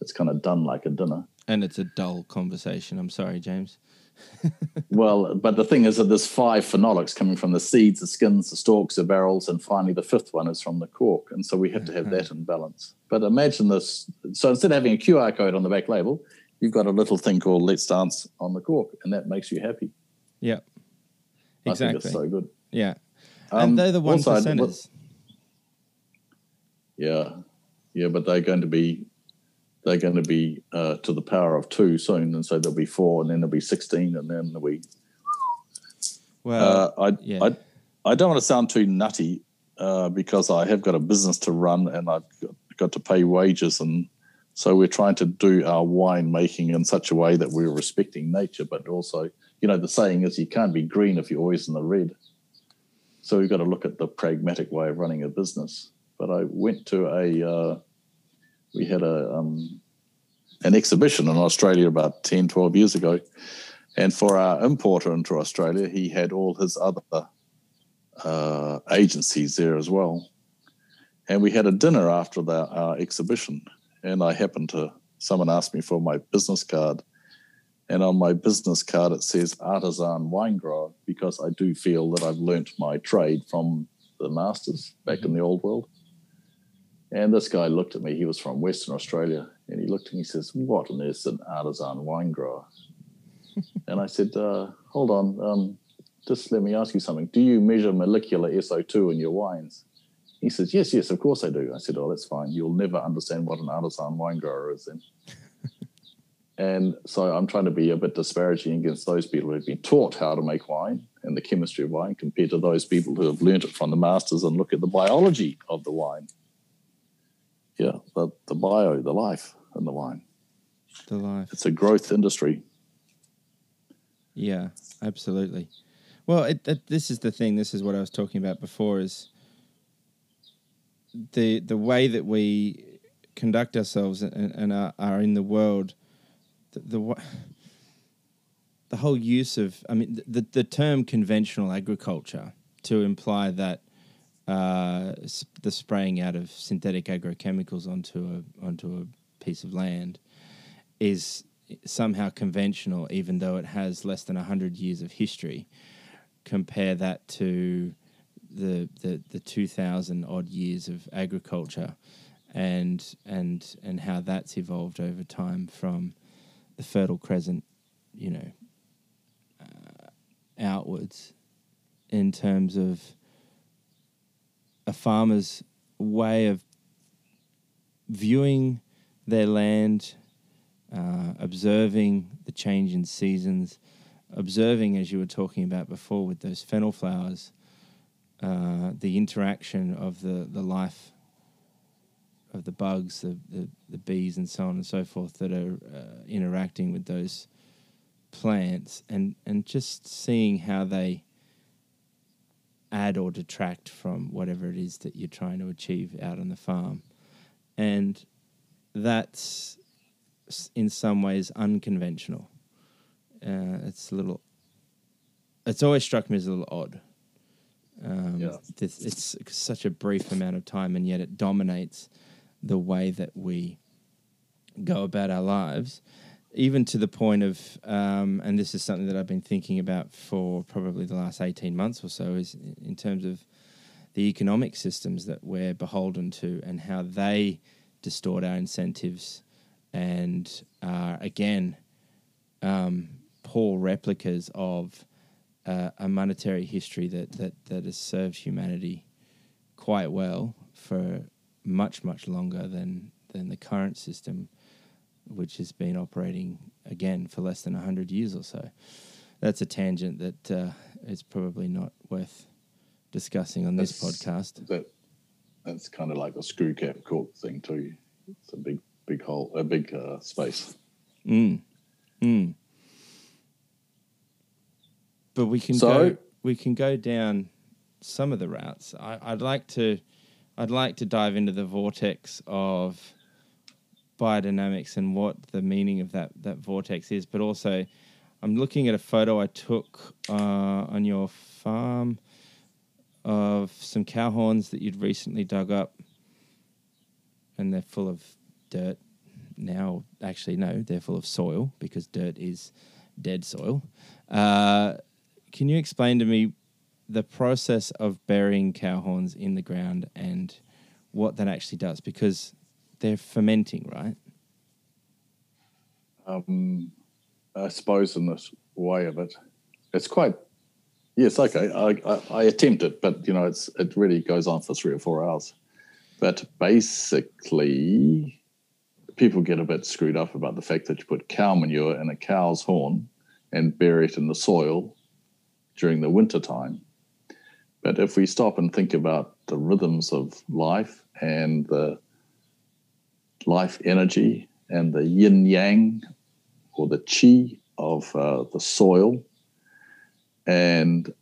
it's kind of done like a dinner. and it's a dull conversation. I'm sorry, James. [laughs] Well, but the thing is that there's five phenolics coming from the seeds, the skins, the stalks, the barrels, and finally the fifth one is from the cork. And so we have to have that in balance. But imagine this. So instead of having a QR code on the back label, you've got a little thing called Let's Dance on the cork, and that makes you happy. Yeah, I think exactly. it's so good. yeah, Um, and they're the one also, I- percenters. Yeah, yeah, but they're going to be they're going to be uh, to the power of two soon, and so there'll be four, and then there'll be sixteen, and then there'll be Well, Uh, I, yeah. I, I don't want to sound too nutty uh, because I have got a business to run and I've got, got to pay wages. And so we're trying to do our wine making in such a way that we're respecting nature, but also, you know, the saying is you can't be green if you're always in the red. So we've got to look at the pragmatic way of running a business. But I went to a, uh, we had a, um, an exhibition in Australia about 10, 12 years ago. And for our importer into Australia, he had all his other uh, agencies there as well. And we had a dinner after the, our exhibition. And I happened to, someone asked me for my business card. And on my business card, it says artisan wine grower because I do feel that I've learnt my trade from the masters back in the old world. And this guy looked at me. He was from Western Australia. And he looked at me and he says, What on earth is an artisan wine grower? [laughs] and I said, uh, Hold on. Um, just let me ask you something. Do you measure molecular SO2 in your wines? He says, Yes, yes, of course I do. I said, Oh, that's fine. You'll never understand what an artisan wine grower is then. [laughs] and so I'm trying to be a bit disparaging against those people who've been taught how to make wine and the chemistry of wine compared to those people who have learned it from the masters and look at the biology of the wine. Yeah, the, the bio, the life in the wine. The life. It's a growth industry. Yeah, absolutely. Well, it, it, this is the thing. This is what I was talking about before. Is the the way that we conduct ourselves and, and are, are, in the world, the, the, the whole use of I mean the the term conventional agriculture to imply that uh, the spraying out of synthetic agrochemicals onto a onto a piece of land is somehow conventional, even though it has less than hundred years of history. Compare that to the the, the two thousand odd years of agriculture, and and and how that's evolved over time from the Fertile Crescent, you know, uh, outwards, in terms of a farmer's way of viewing their land, uh, observing the change in seasons, observing, as you were talking about before, with those fennel flowers, uh, the interaction of the, the life of the bugs, the, the, the, bees, and so on and so forth that are uh, interacting with those plants, and, and just seeing how they add or detract from whatever it is that you're trying to achieve out on the farm. And that's in some ways unconventional. Uh, it's a little. It's always struck me as a little odd. Um, yeah. It's, it's such a brief amount of time, and yet it dominates the way that we go about our lives, even to the point of, um, and this is something that I've been thinking about for probably the last 18 months or so, is in terms of the economic systems that we're beholden to and how they distort our incentives and are, again, um, poor replicas of uh, a monetary history that, that, that has served humanity quite well for much, much longer than, than the current system, which has been operating again for less than 100 years or so. That's a tangent that uh, is probably not worth discussing on that's, this podcast. That, that's kind of like a screw cap cork thing, too. It's a big, big hole, a big uh, space. Mm. Mm but we can so, go we can go down some of the routes. I, would like to I'd like to dive into the vortex of biodynamics and what the meaning of that that vortex is, but also I'm looking at a photo I took uh, on your farm of some cow horns that you'd recently dug up, and they're full of dirt now. Actually, no, they're full of soil because dirt is dead soil. Uh, can you explain to me the process of burying cow horns in the ground and what that actually does? Because they're fermenting, right? Um, I suppose in this way of it, it's quite. Yes, okay. I, I, I attempt it, but you know, it's it really goes on for three or four hours. But basically, people get a bit screwed up about the fact that you put cow manure in a cow's horn and bury it in the soil during the winter time. But if we stop and think about the rhythms of life and the life energy and the yin yang or the chi of uh, the soil, and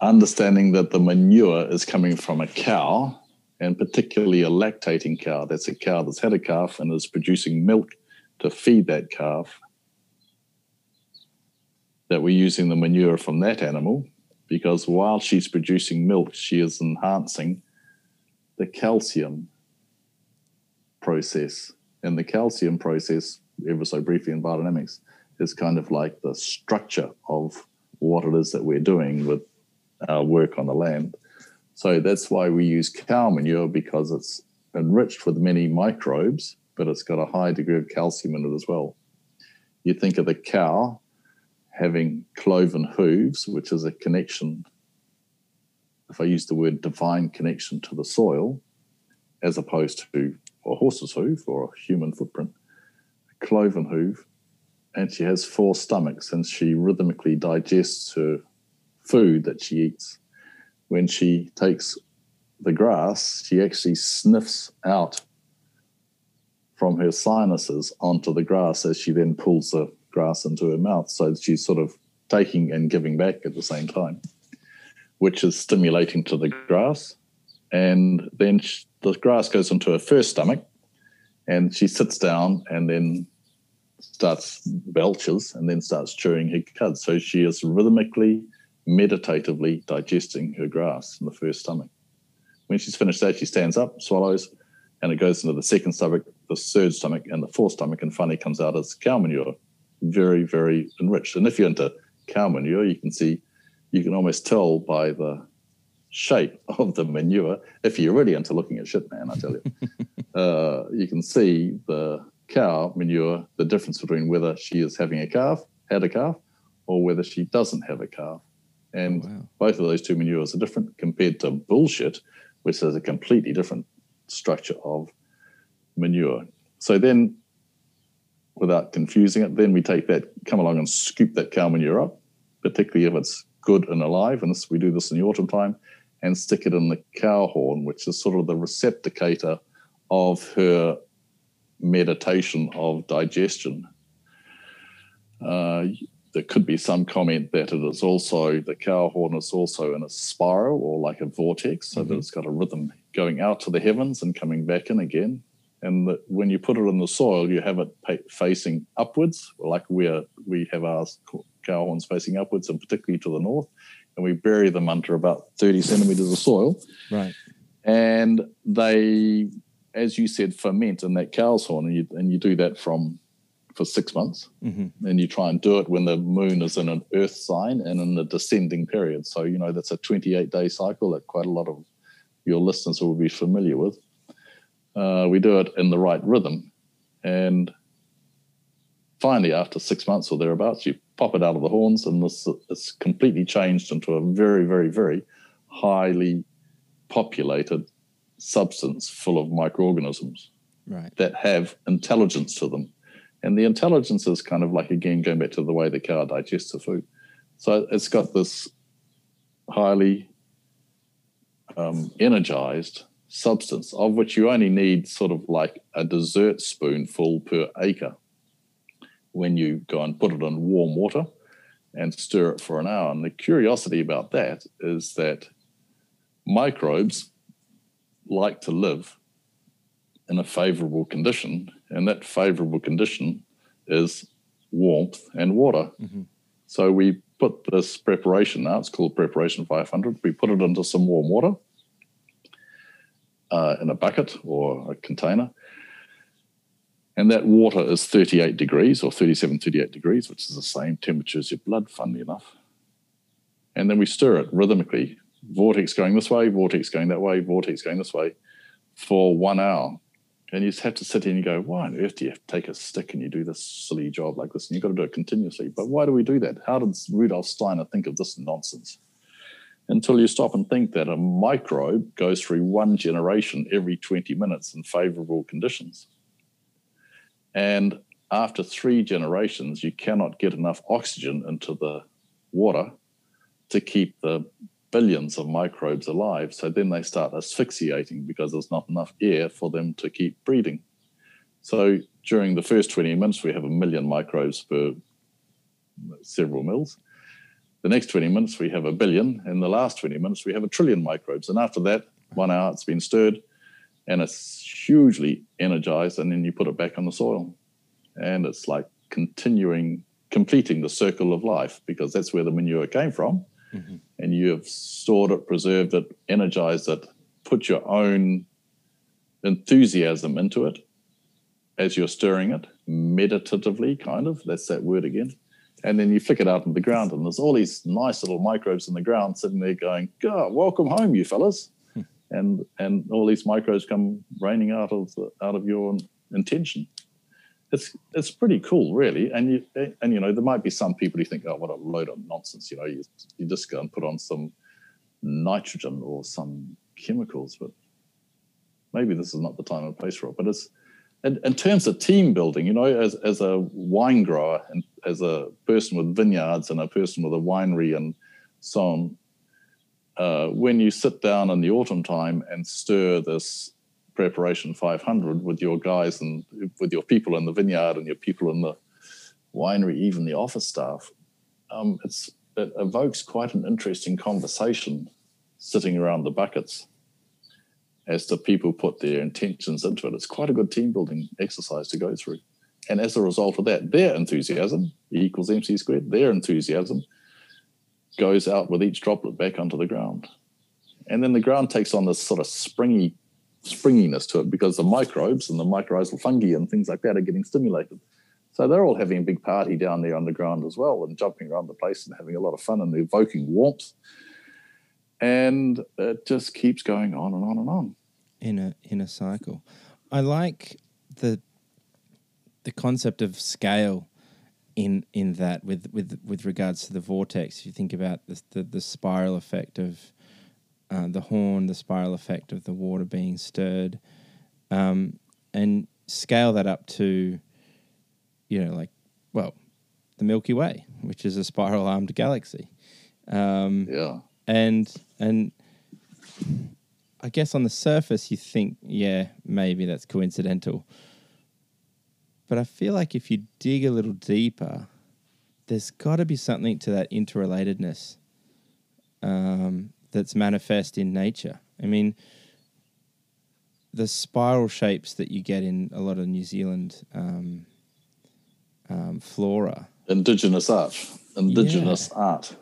understanding that the manure is coming from a cow, and particularly a lactating cow, that's a cow that's had a calf and is producing milk to feed that calf that we're using the manure from that animal because while she's producing milk, she is enhancing the calcium process. And the calcium process, ever so briefly in biodynamics, is kind of like the structure of what it is that we're doing with our work on the land. So that's why we use cow manure because it's enriched with many microbes, but it's got a high degree of calcium in it as well. You think of the cow having cloven hooves, which is a connection, if I use the word divine connection to the soil, as opposed to a horse's hoof or a human footprint, a cloven hoof, and she has four stomachs and she rhythmically digests her food that she eats. When she takes the grass, she actually sniffs out from her sinuses onto the grass as she then pulls the grass into her mouth. So she's sort of taking and giving back at the same time, which is stimulating to the grass. And then she, the grass goes into her first stomach, and she sits down and then starts belches and then starts chewing her cud. So she is rhythmically, meditatively digesting her grass in the first stomach. When she's finished that, she stands up, swallows, and it goes into the second stomach, the third stomach, and the fourth stomach, and finally comes out as cow manure very, very enriched. And if you're into cow manure, you can see, you can almost tell by the shape of the manure. If you're really into looking at shit, man, I tell you, [laughs] uh, you can see the cow manure, the difference between whether she is having a calf, had a calf, or whether she doesn't have a calf. And oh, wow. both of those two manures are different compared to bullshit, which has a completely different structure of manure. So then without confusing it. Then we take that, come along and scoop that cow manure up, particularly if it's good and alive. And this, we do this in the autumn time and stick it in the cow horn, which is sort of the receptacle of her meditation of digestion. Uh, there could be some comment that it is also the cow horn is also in a spiral or like a vortex, so mm-hmm. that it's got a rhythm going out to the heavens and coming back in again and that when you put it in the soil, you have it facing upwards, like we are, we have our cow horns facing upwards, and particularly to the north, and we bury them under about thirty centimeters of soil. Right, and they, as you said, ferment in that cow's horn, and you and you do that from for six months, mm-hmm. and you try and do it when the moon is in an Earth sign and in the descending period. So you know that's a twenty-eight day cycle that quite a lot of your listeners will be familiar with uh, we do it in the right rhythm. And finally, after six months or thereabouts, you pop it out of the horns, and this is completely changed into a very, very, very highly populated substance full of microorganisms right. that have intelligence to them. And the intelligence is kind of like, again, going back to the way the cow digests the food. So it's got this highly um, energized substance, of which you only need sort of like a dessert spoonful per acre when you go and put it in warm water and stir it for an hour. And the curiosity about that is that microbes like to live in a favorable condition, and that favorable condition is warmth and water. Mm-hmm. So we put this preparation now, it's called Preparation 500. We put it into some warm water uh, in a bucket or a container. And that water is 38 degrees or 37, 38 degrees, which is the same temperature as your blood, funnily enough. And then we stir it rhythmically, vortex going this way, vortex going that way, vortex going this way for one hour. And you just have to sit here and you go, why on earth do you have to take a stick and you do this silly job like this? And you've got to do it continuously. But why do we do that? How did Rudolf Steiner think of this nonsense? Until you stop and think that a microbe goes through one generation every 20 minutes in favorable conditions. And after three generations, you cannot get enough oxygen into the water to keep the billions of microbes alive. So then they start asphyxiating because there's not enough air for them to keep breeding. So during the first 20 minutes, we have a million microbes per several mils. The next 20 minutes, we have a billion. In the last 20 minutes, we have a trillion microbes. And after that, one hour, it's been stirred and it's hugely energized. And then you put it back on the soil. and it's like continuing, completing the circle of life because that's where the manure came from. Mm-hmm. And you have stored it, preserved it, energized it, put your own enthusiasm into it as you're stirring it, meditatively, kind of. That's that word again. And then you flick it out in the ground, and there's all these nice little microbes in the ground sitting there going, God, welcome home, you fellas. Hmm. And and all these microbes come raining out of the, out of your intention. It's it's pretty cool, really. And you and you know there might be some people who think, oh, what a load of nonsense. You know, you you just go and put on some nitrogen or some chemicals, but maybe this is not the time and place for it. But it's in, in terms of team building, you know, as as a wine grower and as a person with vineyards and a person with a winery and so on, uh, when you sit down in the autumn time and stir this preparation 500 with your guys and with your people in the vineyard and your people in the winery, even the office staff, um, it evokes quite an interesting conversation sitting around the buckets as the people put their intentions into it. It's quite a good team building exercise to go through. And as a result of that, their enthusiasm, equals MC squared, their enthusiasm goes out with each droplet back onto the ground. And then the ground takes on this sort of springy springiness to it because the microbes and the mycorrhizal fungi and things like that are getting stimulated. So they're all having a big party down there underground as well and jumping around the place and having a lot of fun and evoking warmth and it just keeps going on and on and on in a in a cycle. I like the the concept of scale in in that with with with regards to the vortex. If you think about the the, the spiral effect of uh, the horn, the spiral effect of the water being stirred, um, and scale that up to, you know, like well, the Milky Way, which is a spiral armed galaxy. Um, yeah and and I guess on the surface you think, yeah, maybe that's coincidental. But I feel like if you dig a little deeper, there's got to be something to that interrelatedness um, that's manifest in nature. I mean, the spiral shapes that you get in a lot of New Zealand um, um, flora. Indigenous art. Indigenous yeah. art.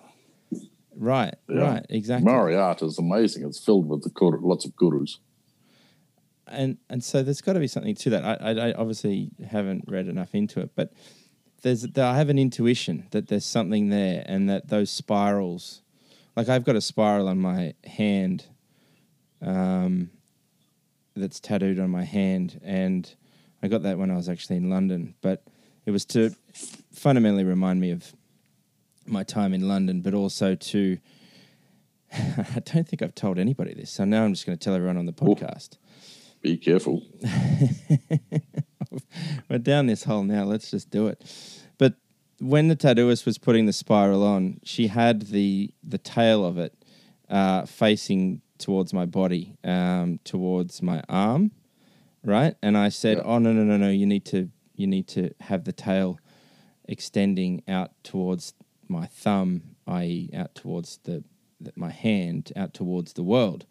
Right, yeah. right, exactly. Maori art is amazing. It's filled with the lots of korus. And and so there's got to be something to that. I, I, I obviously haven't read enough into it, but there's I have an intuition that there's something there, and that those spirals, like I've got a spiral on my hand, um, that's tattooed on my hand, and I got that when I was actually in London, but it was to fundamentally remind me of my time in London, but also to. [laughs] I don't think I've told anybody this, so now I'm just going to tell everyone on the podcast. be careful. [laughs] We're down this hole now. Let's just do it. But when the tattooist was putting the spiral on, she had the the tail of it uh, facing towards my body, um, towards my arm, right? And I said, yeah. "Oh no, no, no, no! You need to you need to have the tail extending out towards my thumb, i.e., out towards the, the, my hand, out towards the world.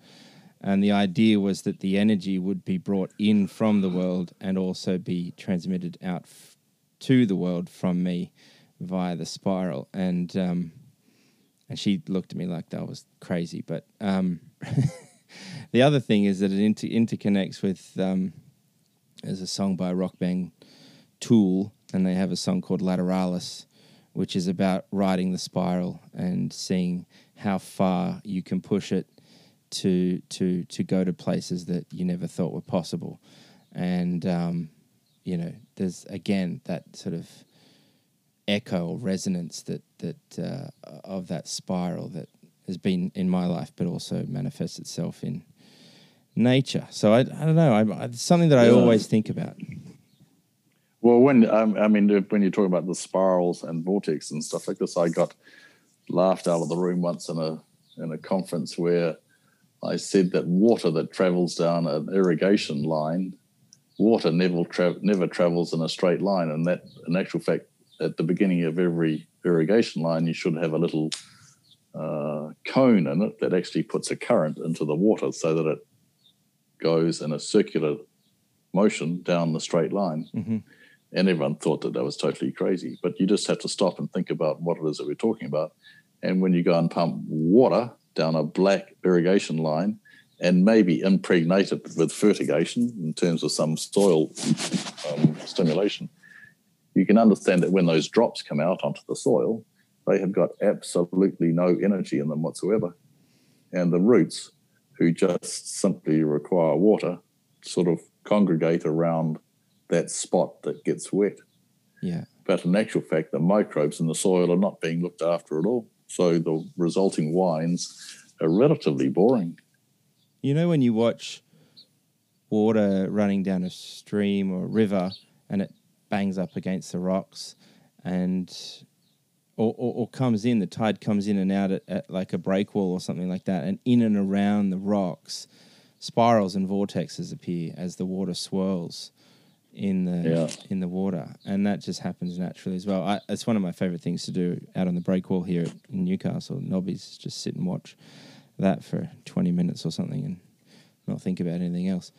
And the idea was that the energy would be brought in from the world and also be transmitted out f- to the world from me via the spiral. And um, and she looked at me like that was crazy. But um, [laughs] the other thing is that it inter- interconnects with um, there's a song by rock band Tool, and they have a song called Lateralus, which is about riding the spiral and seeing how far you can push it to to to go to places that you never thought were possible. And um, you know, there's again that sort of echo or resonance that that uh, of that spiral that has been in my life, but also manifests itself in nature. So I, I don't know. I, it's something that I yeah. always think about. Well, when um, I mean, when you talk about the spirals and vortex and stuff like this, I got laughed out of the room once in a in a conference where I said that water that travels down an irrigation line, water never tra- never travels in a straight line, and that, in actual fact, at the beginning of every irrigation line, you should have a little uh, cone in it that actually puts a current into the water so that it goes in a circular motion down the straight line. Mm-hmm And everyone thought that that was totally crazy. But you just have to stop and think about what it is that we're talking about. And when you go and pump water down a black irrigation line and maybe impregnate it with fertigation in terms of some soil um, stimulation, you can understand that when those drops come out onto the soil, they have got absolutely no energy in them whatsoever. And the roots, who just simply require water, sort of congregate around that spot that gets wet. Yeah. But in actual fact, the microbes in the soil are not being looked after at all. So the resulting wines are relatively boring. You know, when you watch water running down a stream or a river and it bangs up against the rocks and or, or, or, comes in, the tide comes in and out at, at, like a breakwall or something like that, and in and around the rocks, spirals and vortexes appear as the water swirls in the yeah. in the water, and that just happens naturally as well. I, it's one of my favorite things to do out on the breakwall here in Newcastle. Nobby's just sit and watch that for twenty minutes or something, and not think about anything else.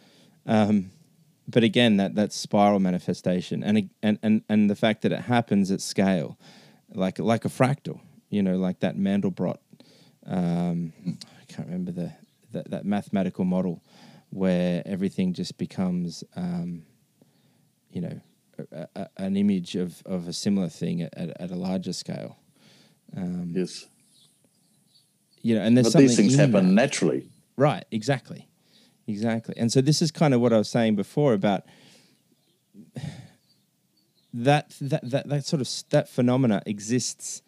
Um, but again, that that spiral manifestation, and and and and the fact that it happens at scale, like like a fractal, you know, like that Mandelbrot. Um, I can't remember the that, that mathematical model where everything just becomes um, you know, a, a, an image of, of a similar thing at, at, at a larger scale. Um, yes. You know, and there's but these things happen that. naturally. Right. Exactly. Exactly. And so this is kind of what I was saying before about that that that, that sort of that phenomena exists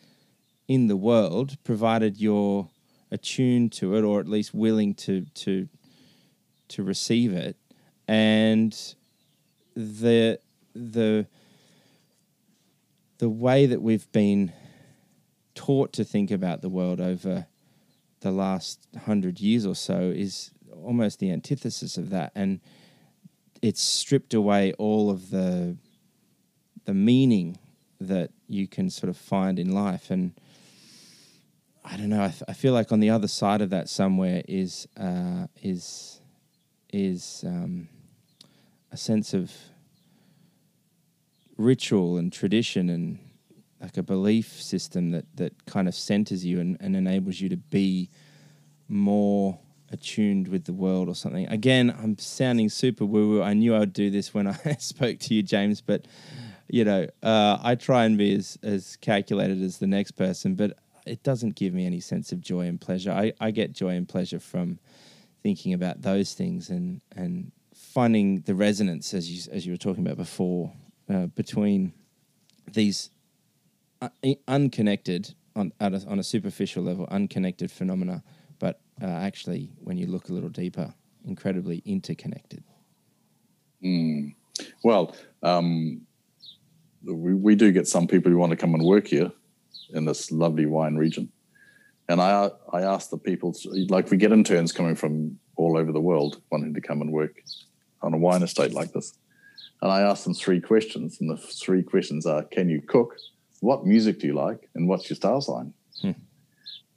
in the world, provided you're attuned to it or at least willing to to to receive it. And the the the way that we've been taught to think about the world over the last hundred years or so is almost the antithesis of that, and it's stripped away all of the the meaning that you can sort of find in life, and I don't know. I, f- I feel like on the other side of that somewhere is uh, is is um, a sense of ritual and tradition and like a belief system that that kind of centers you and, and enables you to be more attuned with the world or something. Again, I'm sounding super woo woo. I knew I would do this when [laughs] I spoke to you, James, but you know, uh, I try and be as, as calculated as the next person, but it doesn't give me any sense of joy and pleasure. I, I get joy and pleasure from thinking about those things and, and finding the resonance as you as you were talking about before uh, between these unconnected on a, on a superficial level, unconnected phenomena, but uh, actually, when you look a little deeper, incredibly interconnected. Mm. Well, um, we, we do get some people who want to come and work here in this lovely wine region. And I I ask the people, like we get interns coming from all over the world wanting to come and work on a wine estate like this. And I asked them three questions. And the three questions are Can you cook? What music do you like? And what's your star sign? Hmm.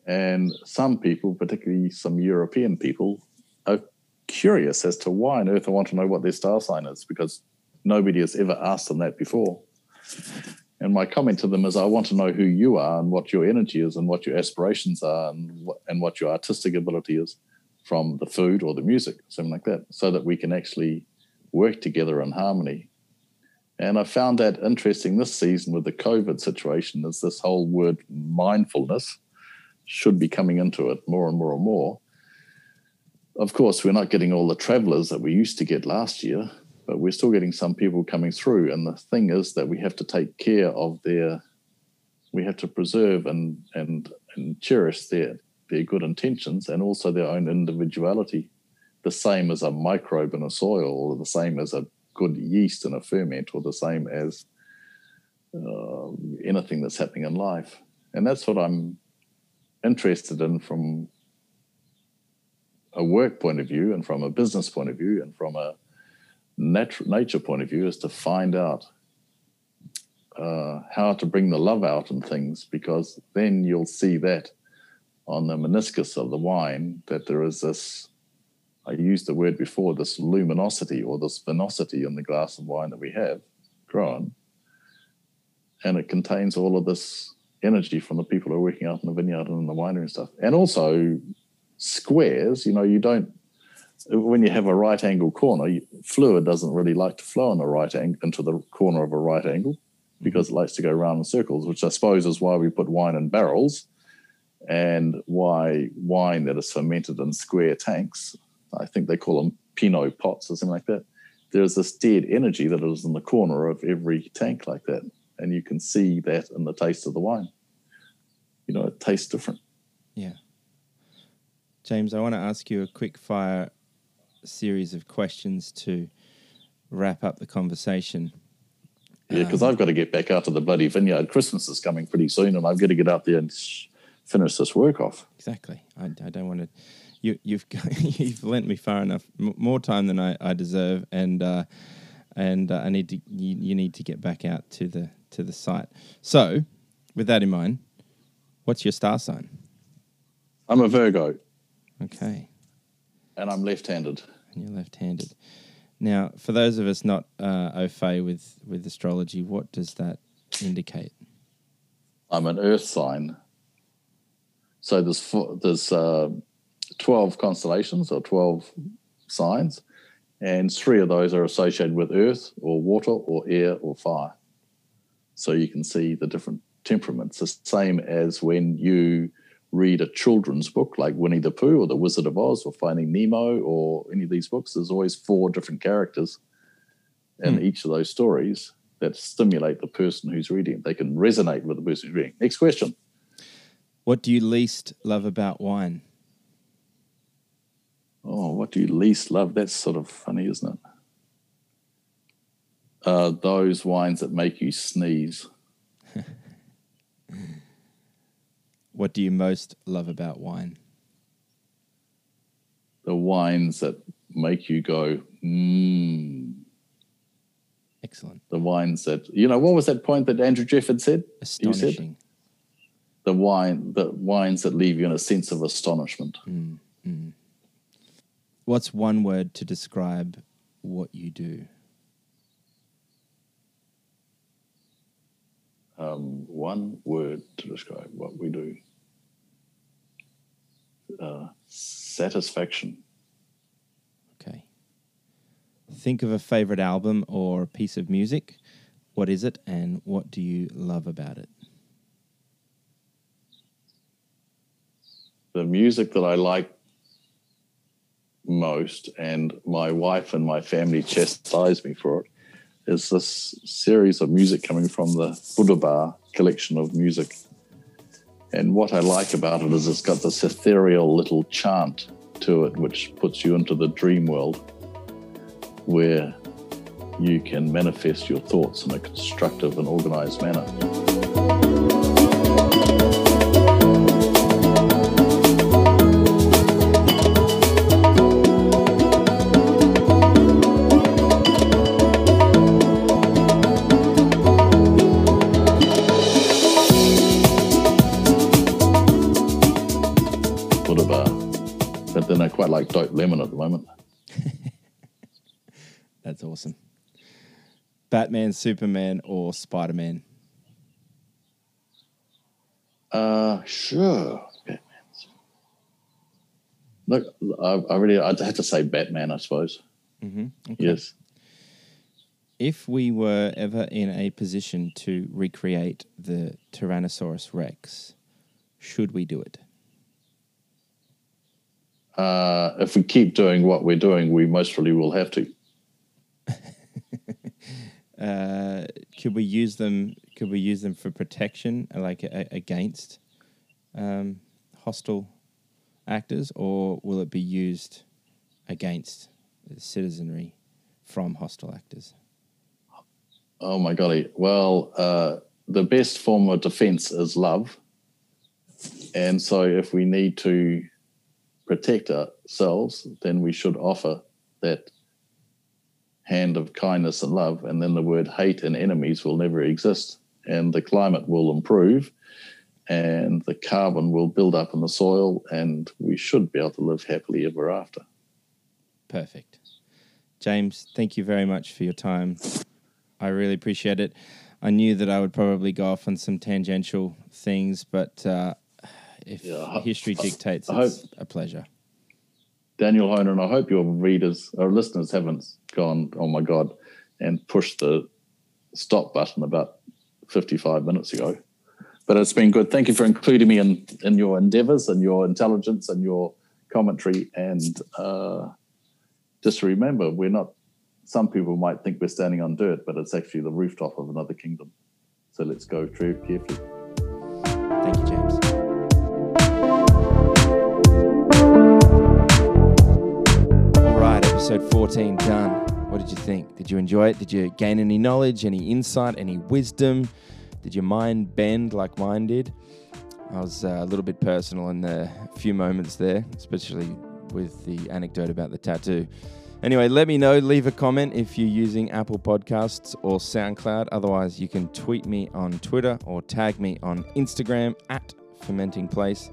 And some people, particularly some European people, are curious as to why on earth I want to know what their star sign is because nobody has ever asked them that before. And my comment to them is I want to know who you are and what your energy is and what your aspirations are and what, and what your artistic ability is from the food or the music, something like that, so that we can actually work together in harmony. And I found that interesting this season with the COVID situation is this whole word mindfulness should be coming into it more and more and more. Of course, we're not getting all the travelers that we used to get last year, but we're still getting some people coming through. And the thing is that we have to take care of their, we have to preserve and and and cherish their their good intentions and also their own individuality, the same as a microbe in a soil, or the same as a good yeast in a ferment, or the same as uh, anything that's happening in life. And that's what I'm interested in from a work point of view, and from a business point of view, and from a nat- nature point of view, is to find out uh, how to bring the love out in things, because then you'll see that on the meniscus of the wine that there is this, I used the word before, this luminosity or this vinosity in the glass of wine that we have grown. and it contains all of this energy from the people who are working out in the vineyard and in the winery and stuff. And also squares, you know, you don't when you have a right angle corner, fluid doesn't really like to flow in a right angle into the corner of a right angle because mm-hmm. it likes to go around in circles, which I suppose is why we put wine in barrels and why wine that is fermented in square tanks, I think they call them Pinot pots or something like that. There's this dead energy that is in the corner of every tank like that. And you can see that in the taste of the wine. You know, it tastes different. Yeah. James, I want to ask you a quick fire series of questions to wrap up the conversation. Yeah, because um, I've got to get back out to the bloody vineyard. Christmas is coming pretty soon, and I've got to get out there and sh- finish this work off. Exactly. I, I don't want to. You, you've [laughs] you've lent me far enough, m- more time than I, I deserve, and uh, and uh, I need to. You, you need to get back out to the to the site. So, with that in mind, what's your star sign? I'm a Virgo. Okay. And I'm left-handed. And you're left-handed. Now, for those of us not uh, au fait with, with astrology, what does that indicate? I'm an Earth sign. So there's four, there's uh, twelve constellations or twelve signs, and three of those are associated with Earth or water or air or fire. So you can see the different temperaments. The same as when you read a children's book like Winnie the Pooh or The Wizard of Oz or Finding Nemo or any of these books, there's always four different characters in hmm. each of those stories that stimulate the person who's reading. They can resonate with the person who's reading. Next question. What do you least love about wine? Oh, what do you least love? That's sort of funny, isn't it? Uh, those wines that make you sneeze. [laughs] What do you most love about wine? The wines that make you go, mmm. Excellent. The wines that, you know, what was that point that Andrew Jefford said? Astonishing. Said? The wine, the wines that leave you in a sense of astonishment. Mm, mm. What's one word to describe what you do? Um, one word to describe what we do uh, satisfaction. Okay. Think of a favorite album or piece of music. What is it, and what do you love about it? The music that I like most, and my wife and my family chastise me for it, is this series of music coming from the Buddha Bar collection of music and what I like about it is it's got this ethereal little chant to it, which puts you into the dream world where you can manifest your thoughts in a constructive and organized manner. Moment. [laughs] That's awesome. Batman, Superman, or Spider Man? Uh, sure. Batman. Look, I, I really, I'd have to say Batman, I suppose. Mm-hmm. Okay. Yes. If we were ever in a position to recreate the Tyrannosaurus Rex, should we do it? Uh, if we keep doing what we're doing, we most probably will have to. [laughs] uh, could we use them? Could we use them for protection, like a, against um, hostile actors, or will it be used against citizenry from hostile actors? Oh my golly! Well, uh, the best form of defense is love, and so if we need to protect ourselves, then we should offer that hand of kindness and love. And then the word hate and enemies will never exist. And the climate will improve and the carbon will build up in the soil and we should be able to live happily ever after. Perfect. James, thank you very much for your time. I really appreciate it. I knew that I would probably go off on some tangential things, but uh, if Yeah, history dictates, I it's a pleasure. Daniel Honer, I hope your readers or listeners haven't gone, oh my God, and pushed the stop button about 55 minutes ago. But it's been good. Thank you for including me in, in your endeavors and your intelligence and your commentary. And uh, just remember, we're not, some people might think we're standing on dirt, but it's actually the rooftop of another kingdom. So let's go very carefully. Thank you, James. Episode 14 done. What did you think? Did you enjoy it? Did you gain any knowledge, any insight, any wisdom? Did your mind bend like mine did? I was uh, a little bit personal in the few moments there, especially with the anecdote about the tattoo. Anyway, let me know. Leave a comment if you're using Apple Podcasts or SoundCloud. Otherwise, you can tweet me on Twitter or tag me on Instagram at Fermenting Place,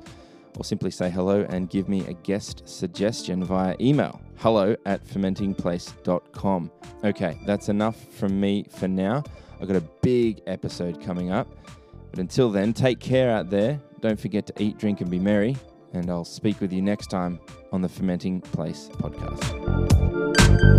or simply say hello and give me a guest suggestion via email hello at fermentingplace.com. Okay, that's enough from me for now. I've got a big episode coming up. But until then, take care out there. Don't forget to eat, drink, and be merry. And I'll speak with you next time on the Fermenting Place podcast.